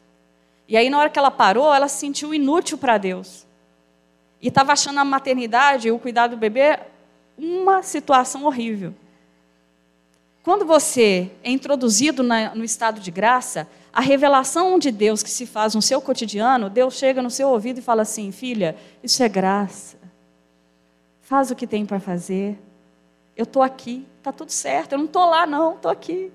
E aí, na hora que ela parou, ela se sentiu inútil para Deus. E estava achando a maternidade, o cuidado do bebê, uma situação horrível. Quando você é introduzido na, no estado de graça, a revelação de Deus que se faz no seu cotidiano, Deus chega no seu ouvido e fala assim: filha, isso é graça. Faz o que tem para fazer. Eu estou aqui, está tudo certo. Eu não estou lá, não, estou aqui.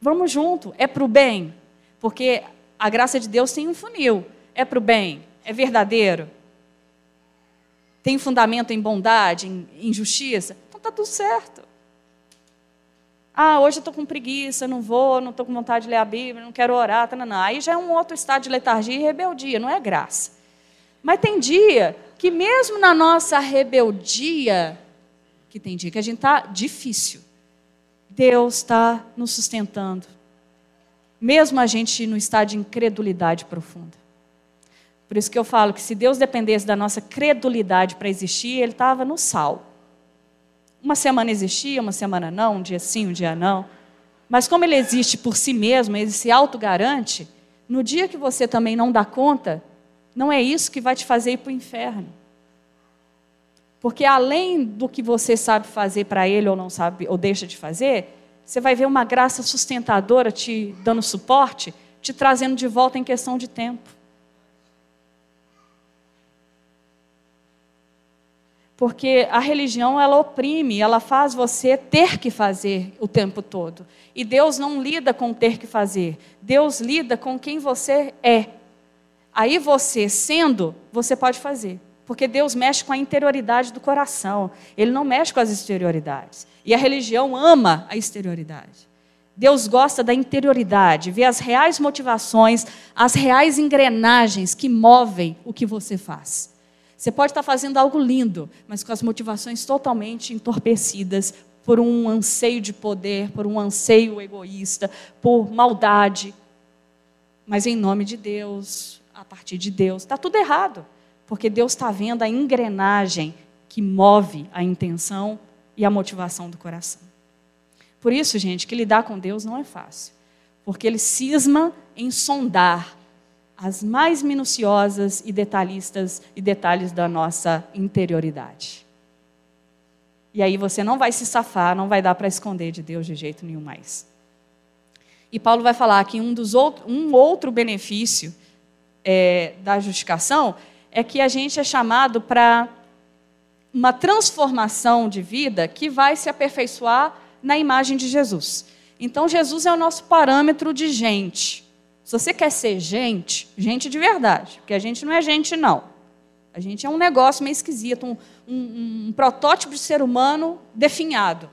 Vamos junto. É para o bem, porque a graça de Deus tem um funil. É para o bem, é verdadeiro. Tem fundamento em bondade, em, em justiça. Então está tudo certo. Ah, hoje eu estou com preguiça, não vou, não estou com vontade de ler a Bíblia, não quero orar. Tá, não, não. Aí já é um outro estado de letargia e rebeldia, não é graça. Mas tem dia que, mesmo na nossa rebeldia, que tem dia que a gente está difícil, Deus está nos sustentando. Mesmo a gente no estado de incredulidade profunda. Por isso que eu falo que se Deus dependesse da nossa credulidade para existir, Ele estava no sal. Uma semana existia, uma semana não, um dia sim, um dia não. Mas como ele existe por si mesmo, ele se autogarante, no dia que você também não dá conta, não é isso que vai te fazer ir para o inferno. Porque além do que você sabe fazer para ele ou não sabe ou deixa de fazer, você vai ver uma graça sustentadora te dando suporte, te trazendo de volta em questão de tempo. Porque a religião ela oprime, ela faz você ter que fazer o tempo todo. E Deus não lida com ter que fazer. Deus lida com quem você é. Aí você, sendo, você pode fazer. Porque Deus mexe com a interioridade do coração. Ele não mexe com as exterioridades. E a religião ama a exterioridade. Deus gosta da interioridade, vê as reais motivações, as reais engrenagens que movem o que você faz. Você pode estar fazendo algo lindo, mas com as motivações totalmente entorpecidas por um anseio de poder, por um anseio egoísta, por maldade. Mas em nome de Deus, a partir de Deus, está tudo errado, porque Deus está vendo a engrenagem que move a intenção e a motivação do coração. Por isso, gente, que lidar com Deus não é fácil, porque Ele cisma em sondar as mais minuciosas e detalhistas e detalhes da nossa interioridade. E aí você não vai se safar, não vai dar para esconder de Deus de jeito nenhum mais. E Paulo vai falar que um, dos outro, um outro benefício é, da justificação é que a gente é chamado para uma transformação de vida que vai se aperfeiçoar na imagem de Jesus. Então, Jesus é o nosso parâmetro de gente. Se você quer ser gente, gente de verdade, porque a gente não é gente, não. A gente é um negócio meio esquisito, um, um, um protótipo de ser humano definhado.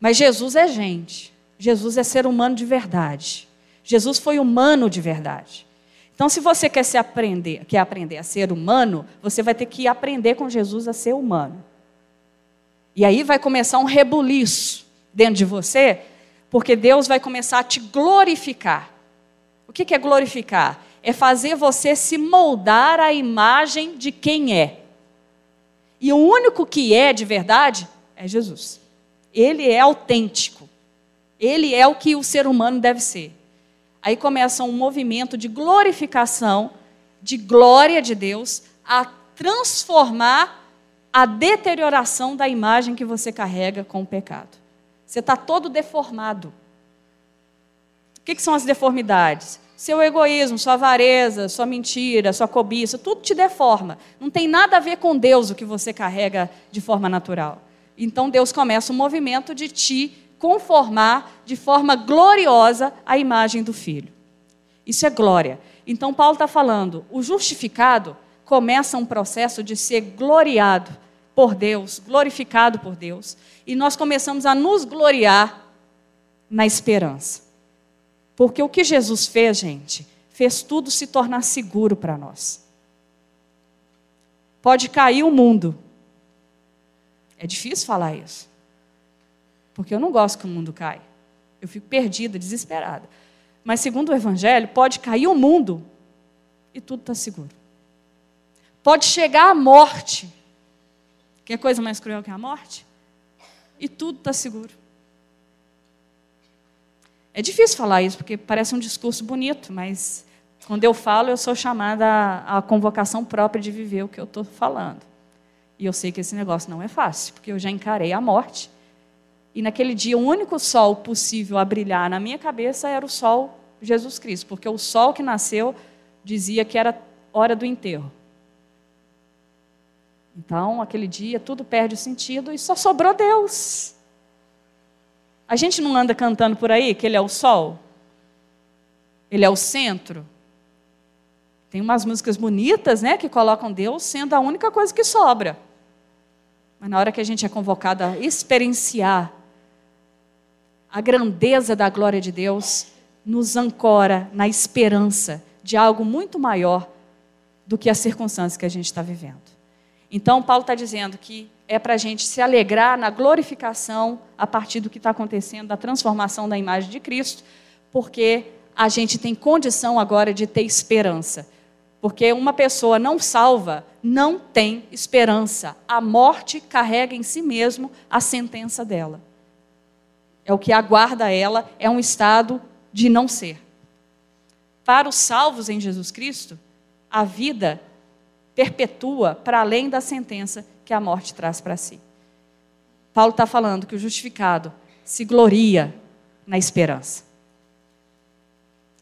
Mas Jesus é gente. Jesus é ser humano de verdade. Jesus foi humano de verdade. Então, se você quer, se aprender, quer aprender a ser humano, você vai ter que aprender com Jesus a ser humano. E aí vai começar um rebuliço dentro de você, porque Deus vai começar a te glorificar. O que é glorificar? é fazer você se moldar à imagem de quem é. E o único que é de verdade é Jesus. Ele é autêntico. Ele é o que o ser humano deve ser. Aí começa um movimento de glorificação, de glória de Deus, a transformar a deterioração da imagem que você carrega com o pecado. Você está todo deformado. Que, que são as deformidades? seu egoísmo, sua avareza, sua mentira, sua cobiça, tudo te deforma. Não tem nada a ver com Deus o que você carrega de forma natural. Então Deus começa um movimento de te conformar de forma gloriosa à imagem do Filho. Isso é glória. Então Paulo está falando, o justificado começa um processo de ser gloriado por Deus, glorificado por Deus, e nós começamos a nos gloriar na esperança. Porque o que Jesus fez, gente, fez tudo se tornar seguro para nós. Pode cair o mundo. É difícil falar isso. Porque eu não gosto que o mundo caia. Eu fico perdida, desesperada. Mas, segundo o Evangelho, pode cair o mundo e tudo está seguro. Pode chegar a morte. Que é coisa mais cruel que a morte? E tudo está seguro. É difícil falar isso, porque parece um discurso bonito, mas quando eu falo, eu sou chamada à convocação própria de viver o que eu estou falando. E eu sei que esse negócio não é fácil, porque eu já encarei a morte. E naquele dia, o único sol possível a brilhar na minha cabeça era o sol Jesus Cristo, porque o sol que nasceu dizia que era hora do enterro. Então, aquele dia, tudo perde o sentido e só sobrou Deus. A gente não anda cantando por aí que Ele é o sol? Ele é o centro? Tem umas músicas bonitas, né, que colocam Deus sendo a única coisa que sobra. Mas na hora que a gente é convocado a experienciar a grandeza da glória de Deus, nos ancora na esperança de algo muito maior do que as circunstâncias que a gente está vivendo. Então, Paulo está dizendo que é para a gente se alegrar na glorificação a partir do que está acontecendo, da transformação da imagem de Cristo, porque a gente tem condição agora de ter esperança. Porque uma pessoa não salva não tem esperança. A morte carrega em si mesmo a sentença dela. É o que aguarda ela, é um estado de não ser. Para os salvos em Jesus Cristo, a vida perpetua para além da sentença que a morte traz para si. Paulo está falando que o justificado se gloria na esperança.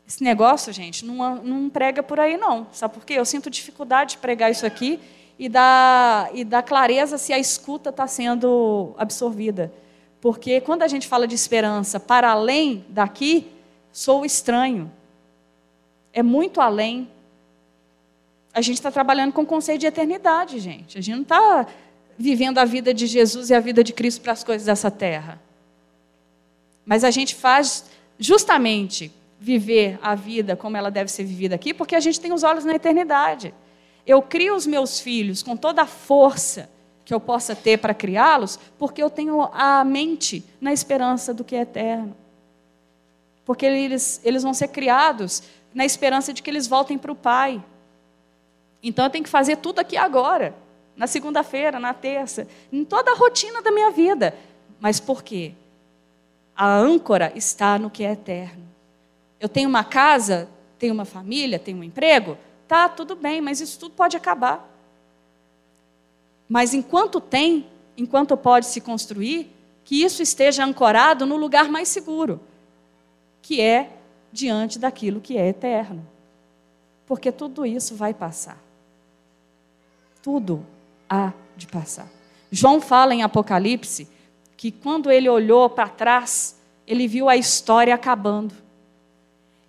Esse negócio, gente, não, não prega por aí, não. Sabe por quê? Eu sinto dificuldade de pregar isso aqui e dar, e dar clareza se a escuta está sendo absorvida. Porque quando a gente fala de esperança para além daqui, sou estranho. É muito além a gente está trabalhando com o conceito de eternidade, gente. A gente não está vivendo a vida de Jesus e a vida de Cristo para as coisas dessa terra. Mas a gente faz justamente viver a vida como ela deve ser vivida aqui, porque a gente tem os olhos na eternidade. Eu crio os meus filhos com toda a força que eu possa ter para criá-los, porque eu tenho a mente na esperança do que é eterno. Porque eles, eles vão ser criados na esperança de que eles voltem para o Pai. Então eu tenho que fazer tudo aqui agora, na segunda-feira, na terça, em toda a rotina da minha vida. Mas por quê? A âncora está no que é eterno. Eu tenho uma casa, tenho uma família, tenho um emprego, tá, tudo bem, mas isso tudo pode acabar. Mas enquanto tem, enquanto pode se construir, que isso esteja ancorado no lugar mais seguro, que é diante daquilo que é eterno. Porque tudo isso vai passar. Tudo há de passar. João fala em Apocalipse que quando ele olhou para trás, ele viu a história acabando.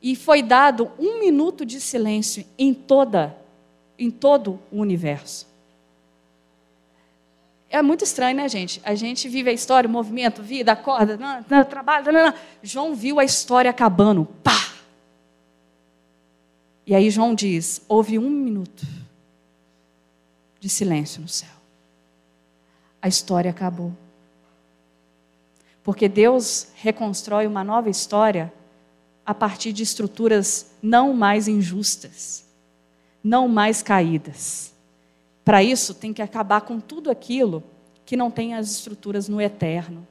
E foi dado um minuto de silêncio em toda, em todo o universo. É muito estranho, né, gente? A gente vive a história, o movimento, vida, acorda, não, não, trabalho. Não. João viu a história acabando. Pá! E aí João diz: houve um minuto de silêncio no céu. A história acabou. Porque Deus reconstrói uma nova história a partir de estruturas não mais injustas, não mais caídas. Para isso, tem que acabar com tudo aquilo que não tem as estruturas no eterno.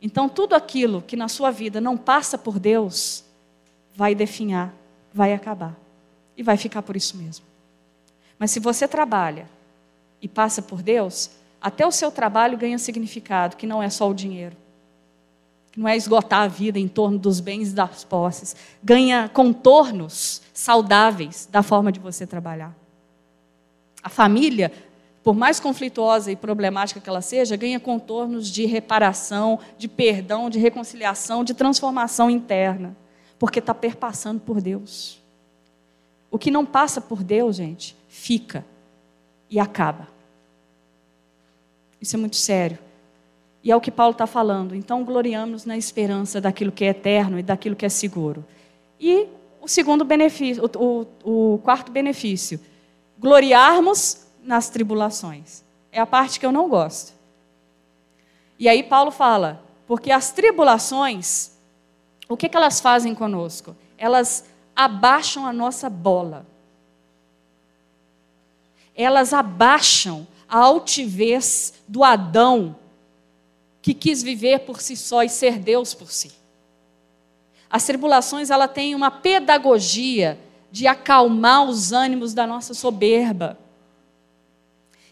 Então, tudo aquilo que na sua vida não passa por Deus, vai definhar, vai acabar. E vai ficar por isso mesmo. Mas se você trabalha e passa por Deus, até o seu trabalho ganha significado, que não é só o dinheiro. Que não é esgotar a vida em torno dos bens e das posses. Ganha contornos saudáveis da forma de você trabalhar. A família, por mais conflituosa e problemática que ela seja, ganha contornos de reparação, de perdão, de reconciliação, de transformação interna, porque está perpassando por Deus. O que não passa por Deus, gente, fica e acaba. Isso é muito sério. E é o que Paulo está falando. Então, gloriamos na esperança daquilo que é eterno e daquilo que é seguro. E o segundo benefício, o, o, o quarto benefício, gloriarmos nas tribulações. É a parte que eu não gosto. E aí Paulo fala, porque as tribulações, o que, que elas fazem conosco? Elas abaixam a nossa bola. Elas abaixam a altivez do Adão que quis viver por si só e ser Deus por si. As tribulações ela tem uma pedagogia de acalmar os ânimos da nossa soberba.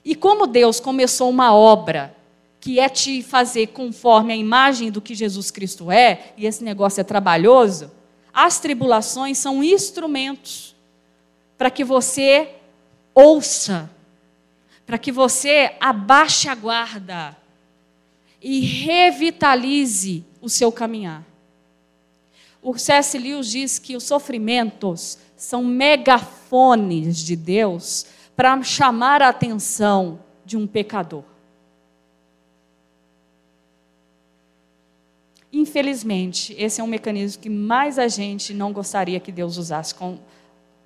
E como Deus começou uma obra que é te fazer conforme a imagem do que Jesus Cristo é, e esse negócio é trabalhoso, as tribulações são instrumentos para que você ouça, para que você abaixe a guarda e revitalize o seu caminhar. O C.S. Lewis diz que os sofrimentos são megafones de Deus para chamar a atenção de um pecador. Infelizmente, esse é um mecanismo que mais a gente não gostaria que Deus usasse com,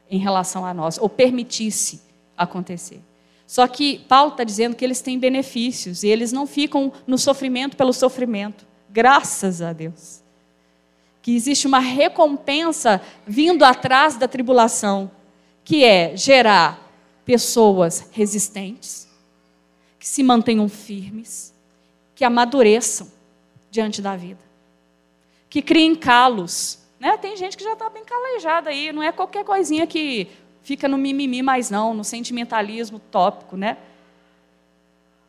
em relação a nós, ou permitisse acontecer. Só que Paulo está dizendo que eles têm benefícios e eles não ficam no sofrimento pelo sofrimento. Graças a Deus que existe uma recompensa vindo atrás da tribulação, que é gerar pessoas resistentes, que se mantenham firmes, que amadureçam diante da vida, que criem calos. Né? Tem gente que já está bem calejada aí, não é qualquer coisinha que fica no mimimi mais não, no sentimentalismo tópico, né?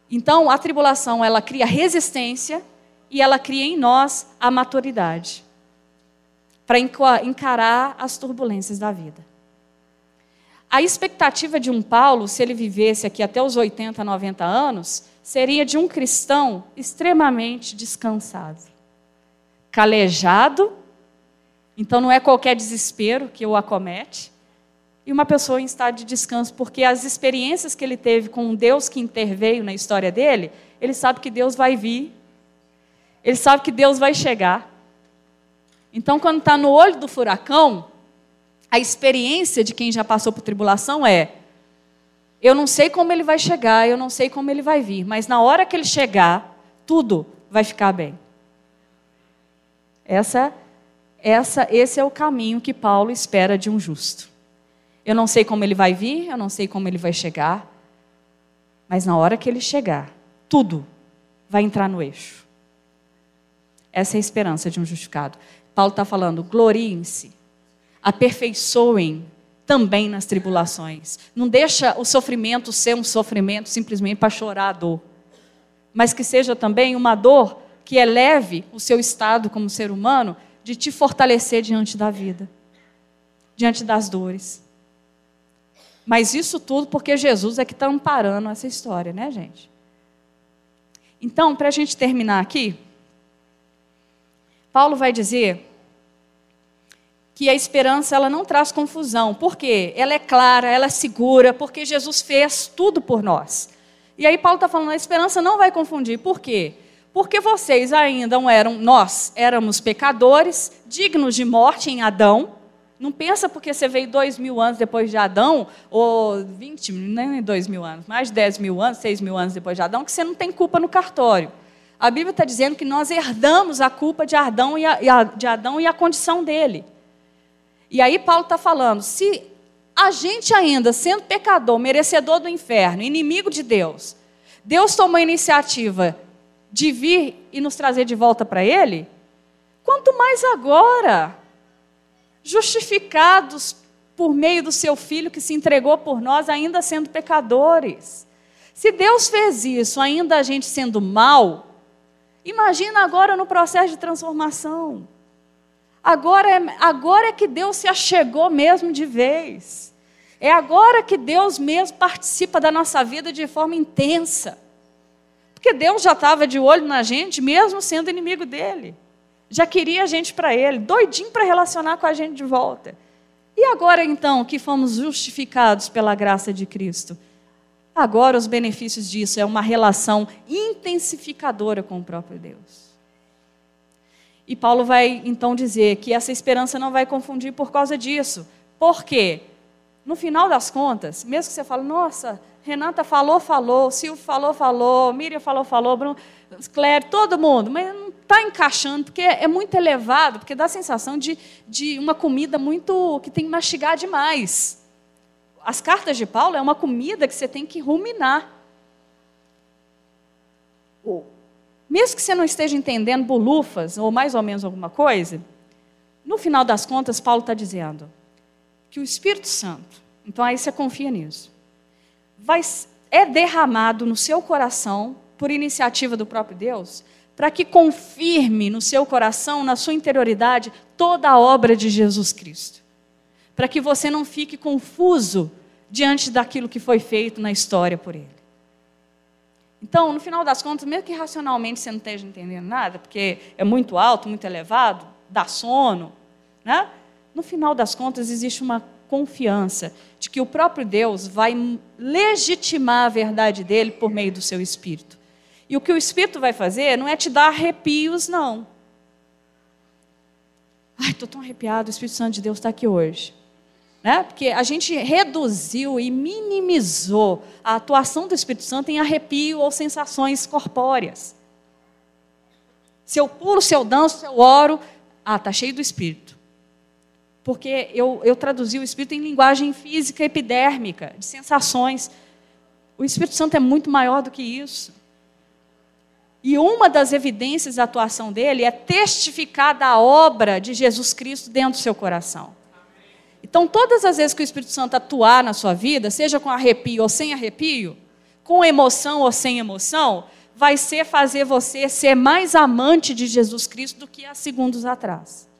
Então, a tribulação, ela cria resistência e ela cria em nós a maturidade para encarar as turbulências da vida. A expectativa de um Paulo, se ele vivesse aqui até os 80, 90 anos, seria de um cristão extremamente descansado, calejado, então não é qualquer desespero que o acomete, e uma pessoa em estado de descanso, porque as experiências que ele teve com um Deus que interveio na história dele, ele sabe que Deus vai vir, ele sabe que Deus vai chegar. Então, quando está no olho do furacão, a experiência de quem já passou por tribulação é: eu não sei como ele vai chegar, eu não sei como ele vai vir, mas na hora que ele chegar, tudo vai ficar bem. Essa, essa, esse é o caminho que Paulo espera de um justo. Eu não sei como ele vai vir, eu não sei como ele vai chegar, mas na hora que ele chegar, tudo vai entrar no eixo. Essa é a esperança de um justificado. Paulo está falando: gloriem-se, aperfeiçoem também nas tribulações. Não deixa o sofrimento ser um sofrimento simplesmente para chorar a dor. mas que seja também uma dor que eleve o seu estado como ser humano de te fortalecer diante da vida, diante das dores. Mas isso tudo porque Jesus é que está amparando essa história, né, gente? Então, para a gente terminar aqui, Paulo vai dizer que a esperança ela não traz confusão. Por quê? Ela é clara, ela é segura, porque Jesus fez tudo por nós. E aí Paulo está falando, a esperança não vai confundir. Por quê? Porque vocês ainda eram, nós éramos pecadores, dignos de morte em Adão. Não pensa porque você veio dois mil anos depois de Adão, ou vinte, nem dois mil anos, mais de dez mil anos, seis mil anos depois de Adão, que você não tem culpa no cartório. A Bíblia está dizendo que nós herdamos a culpa de Adão e a, de Adão e a condição dele. E aí Paulo está falando, se a gente ainda, sendo pecador, merecedor do inferno, inimigo de Deus, Deus tomou a iniciativa de vir e nos trazer de volta para Ele, quanto mais agora, justificados por meio do seu Filho que se entregou por nós, ainda sendo pecadores. Se Deus fez isso, ainda a gente sendo mal, imagina agora no processo de transformação. Agora é, agora é que Deus se achegou mesmo de vez. É agora que Deus mesmo participa da nossa vida de forma intensa. Porque Deus já estava de olho na gente, mesmo sendo inimigo dele. Já queria a gente para ele, doidinho para relacionar com a gente de volta. E agora então que fomos justificados pela graça de Cristo? Agora os benefícios disso é uma relação intensificadora com o próprio Deus. E Paulo vai então dizer que essa esperança não vai confundir por causa disso. Por quê? No final das contas, mesmo que você fale, nossa, Renata falou, falou, Silvio falou, falou, Miriam falou, falou, Bruno, Claire, todo mundo, mas não está encaixando, porque é muito elevado, porque dá a sensação de, de uma comida muito que tem que mastigar demais. As cartas de Paulo é uma comida que você tem que ruminar. Mesmo que você não esteja entendendo bolufas, ou mais ou menos alguma coisa, no final das contas, Paulo está dizendo que o Espírito Santo, então aí você confia nisso, vai, é derramado no seu coração, por iniciativa do próprio Deus, para que confirme no seu coração, na sua interioridade, toda a obra de Jesus Cristo. Para que você não fique confuso diante daquilo que foi feito na história por Ele. Então, no final das contas, mesmo que racionalmente você não esteja entendendo nada, porque é muito alto, muito elevado, dá sono, né? no final das contas existe uma confiança de que o próprio Deus vai legitimar a verdade dele por meio do seu espírito. E o que o espírito vai fazer não é te dar arrepios, não. Ai, estou tão arrepiado, o Espírito Santo de Deus está aqui hoje. Né? Porque a gente reduziu e minimizou a atuação do Espírito Santo em arrepio ou sensações corpóreas. Se eu pulo, se eu danço, se eu oro, ah, está cheio do Espírito. Porque eu, eu traduzi o Espírito em linguagem física epidérmica, de sensações. O Espírito Santo é muito maior do que isso. E uma das evidências da atuação dele é testificar da obra de Jesus Cristo dentro do seu coração. Então, todas as vezes que o Espírito Santo atuar na sua vida, seja com arrepio ou sem arrepio, com emoção ou sem emoção, vai ser fazer você ser mais amante de Jesus Cristo do que há segundos atrás.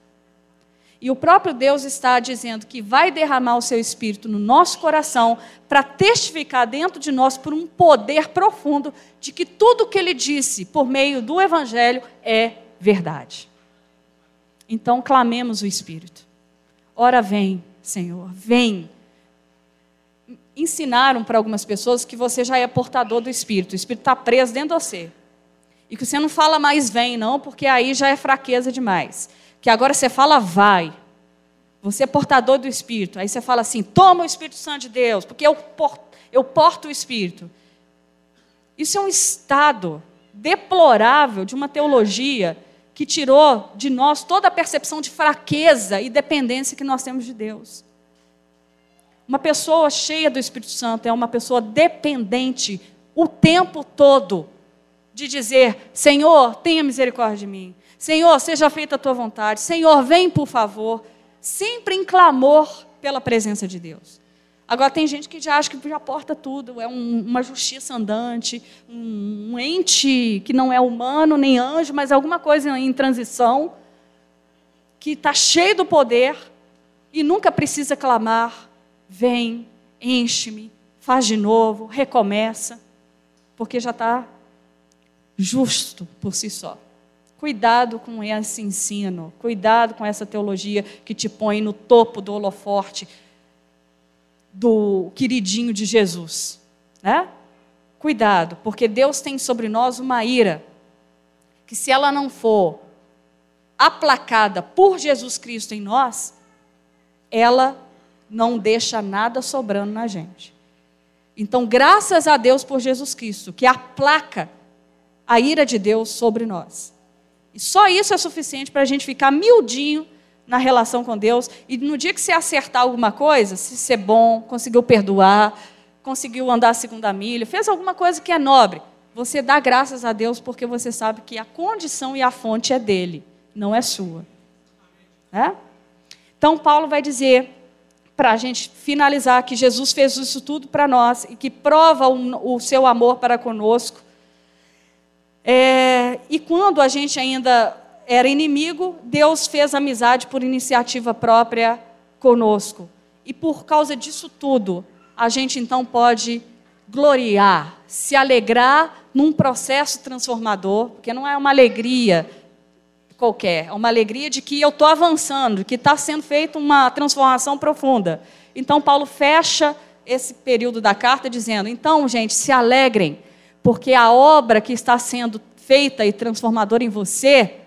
E o próprio Deus está dizendo que vai derramar o seu espírito no nosso coração para testificar dentro de nós por um poder profundo de que tudo o que ele disse por meio do evangelho é verdade. Então clamemos o espírito. Ora vem, Senhor, vem. Ensinaram para algumas pessoas que você já é portador do Espírito, o Espírito está preso dentro de você. E que você não fala mais vem, não, porque aí já é fraqueza demais. Que agora você fala vai. Você é portador do Espírito. Aí você fala assim: toma o Espírito Santo de Deus, porque eu porto, eu porto o Espírito. Isso é um estado deplorável de uma teologia que tirou de nós toda a percepção de fraqueza e dependência que nós temos de Deus. Uma pessoa cheia do Espírito Santo é uma pessoa dependente o tempo todo de dizer: Senhor, tenha misericórdia de mim. Senhor, seja feita a tua vontade. Senhor, vem por favor. Sempre em clamor pela presença de Deus. Agora, tem gente que já acha que já porta tudo, é um, uma justiça andante, um, um, ente que não é humano nem anjo, mas alguma coisa em transição, que está cheio do poder e nunca precisa clamar: vem, enche-me, faz de novo, recomeça, porque já está justo por si só. Cuidado com esse ensino, cuidado com essa teologia que te põe no topo do holoforte do queridinho de Jesus, né? Cuidado, porque Deus tem sobre nós uma ira que se ela não for aplacada por Jesus Cristo em nós, ela não deixa nada sobrando na gente. Então, graças a Deus por Jesus Cristo, que aplaca a ira de Deus sobre nós. E só isso é suficiente para a gente ficar miudinho na relação com Deus. E no dia que você acertar alguma coisa, se ser bom, conseguiu perdoar, conseguiu andar a segunda milha, fez alguma coisa que é nobre, você dá graças a Deus porque você sabe que a condição e a fonte é dele, não é sua. É? Então, Paulo vai dizer, para a gente finalizar, que Jesus fez isso tudo para nós e que prova o, o seu amor para conosco. É, e quando a gente ainda era inimigo, Deus fez amizade por iniciativa própria conosco. E por causa disso tudo, a gente então pode gloriar, se alegrar num processo transformador, porque não é uma alegria qualquer, é uma alegria de que eu estou avançando, que está sendo feita uma transformação profunda. Então, Paulo fecha esse período da carta dizendo: então, gente, se alegrem, porque a obra que está sendo feita e transformadora em você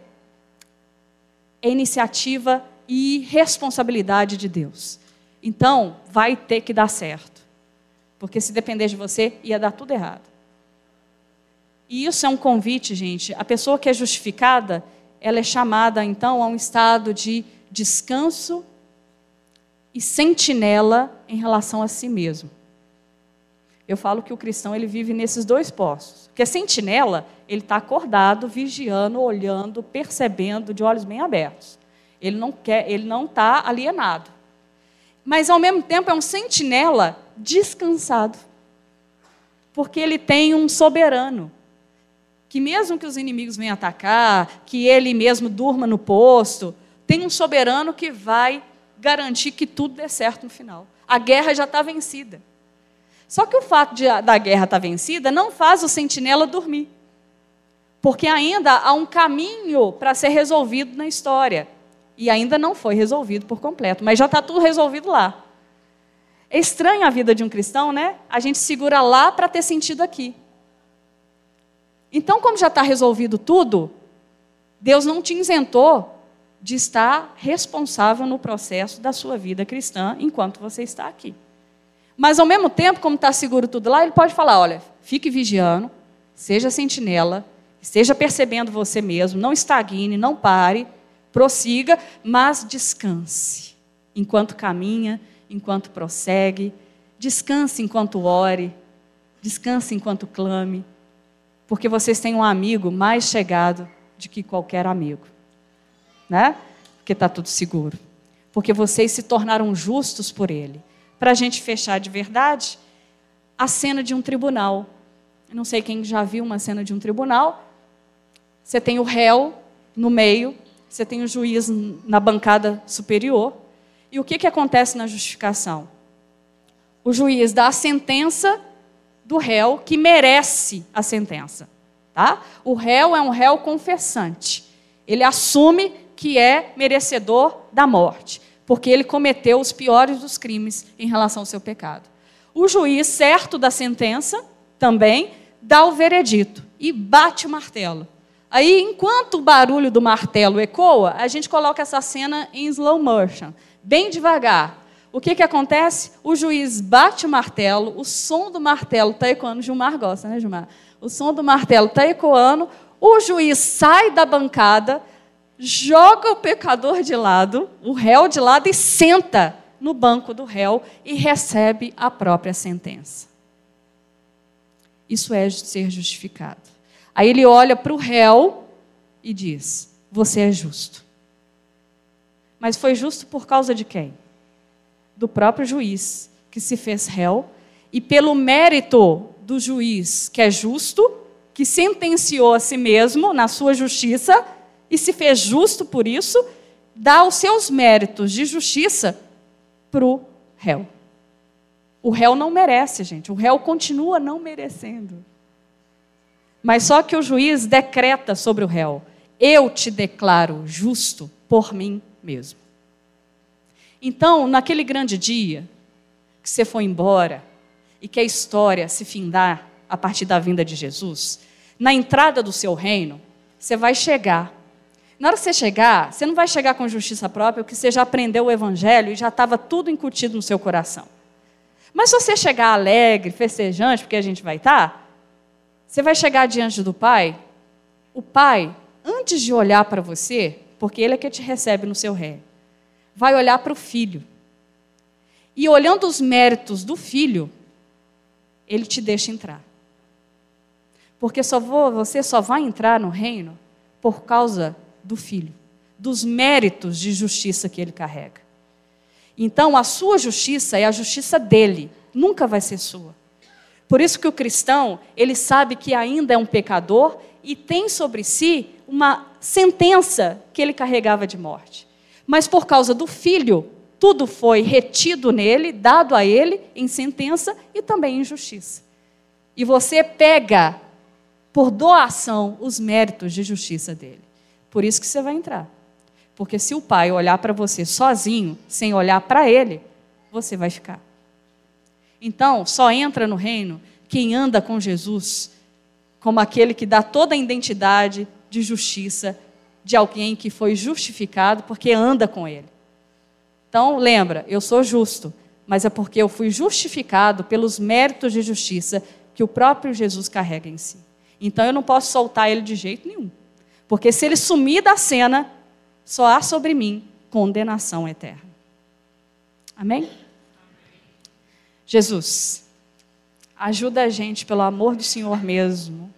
é iniciativa e responsabilidade de Deus. Então, vai ter que dar certo. Porque se depender de você, ia dar tudo errado. E isso é um convite, gente. A pessoa que é justificada, ela é chamada então a um estado de descanso e sentinela em relação a si mesmo. Eu falo que o cristão ele vive nesses dois postos. Porque sentinela, ele está acordado, vigiando, olhando, percebendo, de olhos bem abertos. Ele não quer, ele não está alienado. Mas ao mesmo tempo é um sentinela descansado. Porque ele tem um soberano. Que mesmo que os inimigos venham atacar, que ele mesmo durma no posto, tem um soberano que vai garantir que tudo dê certo no final. A guerra já está vencida. Só que o fato de, da guerra estar tá vencida não faz o sentinela dormir. Porque ainda há um caminho para ser resolvido na história. E ainda não foi resolvido por completo, mas já está tudo resolvido lá. É estranho a vida de um cristão, né? A gente segura lá para ter sentido aqui. Então, como já está resolvido tudo, Deus não te isentou de estar responsável no processo da sua vida cristã enquanto você está aqui. Mas ao mesmo tempo, como está seguro tudo lá, ele pode falar: olha, fique vigiando, seja sentinela, esteja percebendo você mesmo, não estagne, não pare, prossiga, mas descanse. Enquanto caminha, enquanto prossegue, descanse enquanto ore, descanse enquanto clame, porque vocês têm um amigo mais chegado do que qualquer amigo, né? Porque está tudo seguro, porque vocês se tornaram justos por ele para a gente fechar de verdade, a cena de um tribunal. Não sei quem já viu uma cena de um tribunal. Você tem o réu no meio, você tem o juiz na bancada superior. E o que, que acontece na justificação? O juiz dá a sentença do réu que merece a sentença. Tá? O réu é um réu confessante. Ele assume que é merecedor da morte porque ele cometeu os piores dos crimes em relação ao seu pecado. O juiz, certo da sentença, também dá o veredito e bate o martelo. Aí, enquanto o barulho do martelo ecoa, a gente coloca essa cena em slow motion, bem devagar. O que, que acontece? O juiz bate o martelo, o som do martelo está ecoando. Gilmar gosta, né, Gilmar? O som do martelo está ecoando, o juiz sai da bancada, joga o pecador de lado, o réu de lado, e senta no banco do réu e recebe a própria sentença. Isso é ser justificado. Aí ele olha para o réu e diz: Você é justo. Mas foi justo por causa de quem? Do próprio juiz, que se fez réu, e pelo mérito do juiz, que é justo, que sentenciou a si mesmo na sua justiça e se fez justo por isso, dá os seus méritos de justiça para o réu. O réu não merece, gente. O réu continua não merecendo. Mas só que o juiz decreta sobre o réu: Eu te declaro justo por mim mesmo. Então, naquele grande dia que você foi embora e que a história se findar a partir da vinda de Jesus, na entrada do seu reino, você vai chegar. Na hora que você chegar, você não vai chegar com justiça própria, porque você já aprendeu o evangelho e já estava tudo incutido no seu coração. Mas se você chegar alegre, festejante, porque a gente vai estar, tá, você vai chegar diante do Pai. O Pai, antes de olhar para você, porque Ele é que te recebe no seu reino, vai olhar para o filho. E olhando os méritos do filho, ele te deixa entrar. Porque só vou, você só vai entrar no reino por causa do filho, dos méritos de justiça que ele carrega. Então, a sua justiça é a justiça dele, nunca vai ser sua. Por isso que o cristão, ele sabe que ainda é um pecador e tem sobre si uma sentença que ele carregava de morte. Mas por causa do filho, tudo foi retido nele, dado a ele em sentença e também em justiça. E você pega por doação os méritos de justiça dele. Por isso que você vai entrar. Porque se o pai olhar para você sozinho, sem olhar para ele, você vai ficar. Então, só entra no reino quem anda com Jesus, como aquele que dá toda a identidade de justiça de alguém que foi justificado porque anda com ele. Então, lembra, eu sou justo, mas é porque eu fui justificado pelos méritos de justiça que o próprio Jesus carrega em si. Então, eu não posso soltar ele de jeito nenhum. Porque se ele sumir da cena, só há sobre mim condenação eterna. Amém? Jesus, ajuda a gente pelo amor do Senhor mesmo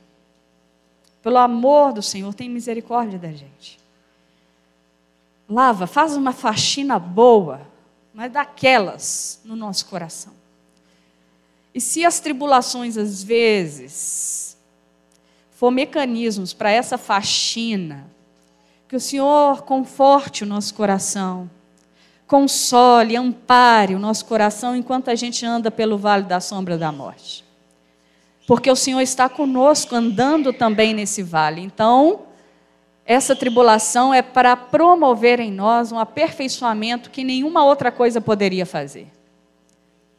pelo amor do Senhor, tem misericórdia da gente. Lava, faz uma faxina boa, mas daquelas no nosso coração. E se as tribulações, às vezes, for mecanismos para essa faxina, que o Senhor conforte o nosso coração, console, ampare o nosso coração enquanto a gente anda pelo vale da sombra da morte porque o Senhor está conosco andando também nesse vale. Então, essa tribulação é para promover em nós um aperfeiçoamento que nenhuma outra coisa poderia fazer.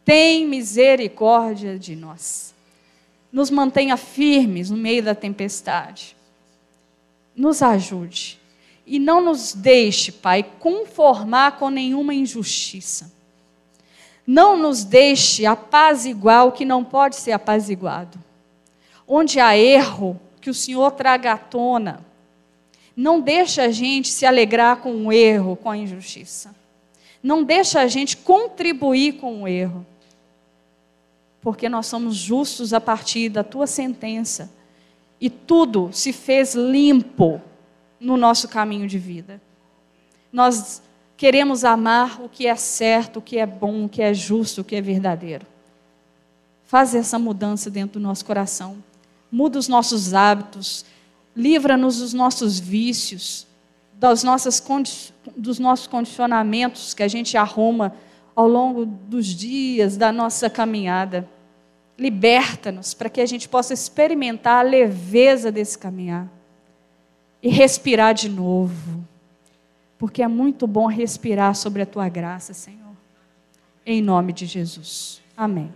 Tem misericórdia de nós. Nos mantenha firmes no meio da tempestade. Nos ajude. E não nos deixe, Pai, conformar com nenhuma injustiça não nos deixe apaziguar o que não pode ser apaziguado. Onde há erro, que o Senhor traga à tona. Não deixe a gente se alegrar com o erro, com a injustiça. Não deixe a gente contribuir com o erro. Porque nós somos justos a partir da tua sentença. E tudo se fez limpo no nosso caminho de vida. Nós queremos amar o que é certo, o que é bom, o que é justo, o que é verdadeiro. Faz essa mudança dentro do nosso coração. Muda os nossos hábitos, livra-nos dos nossos vícios, das nossas dos nossos condicionamentos que a gente arruma ao longo dos dias da nossa caminhada. Liberta-nos para que a gente possa experimentar a leveza desse caminhar e respirar de novo porque é muito bom respirar sobre a tua graça, Senhor. Em nome de Jesus. Amém.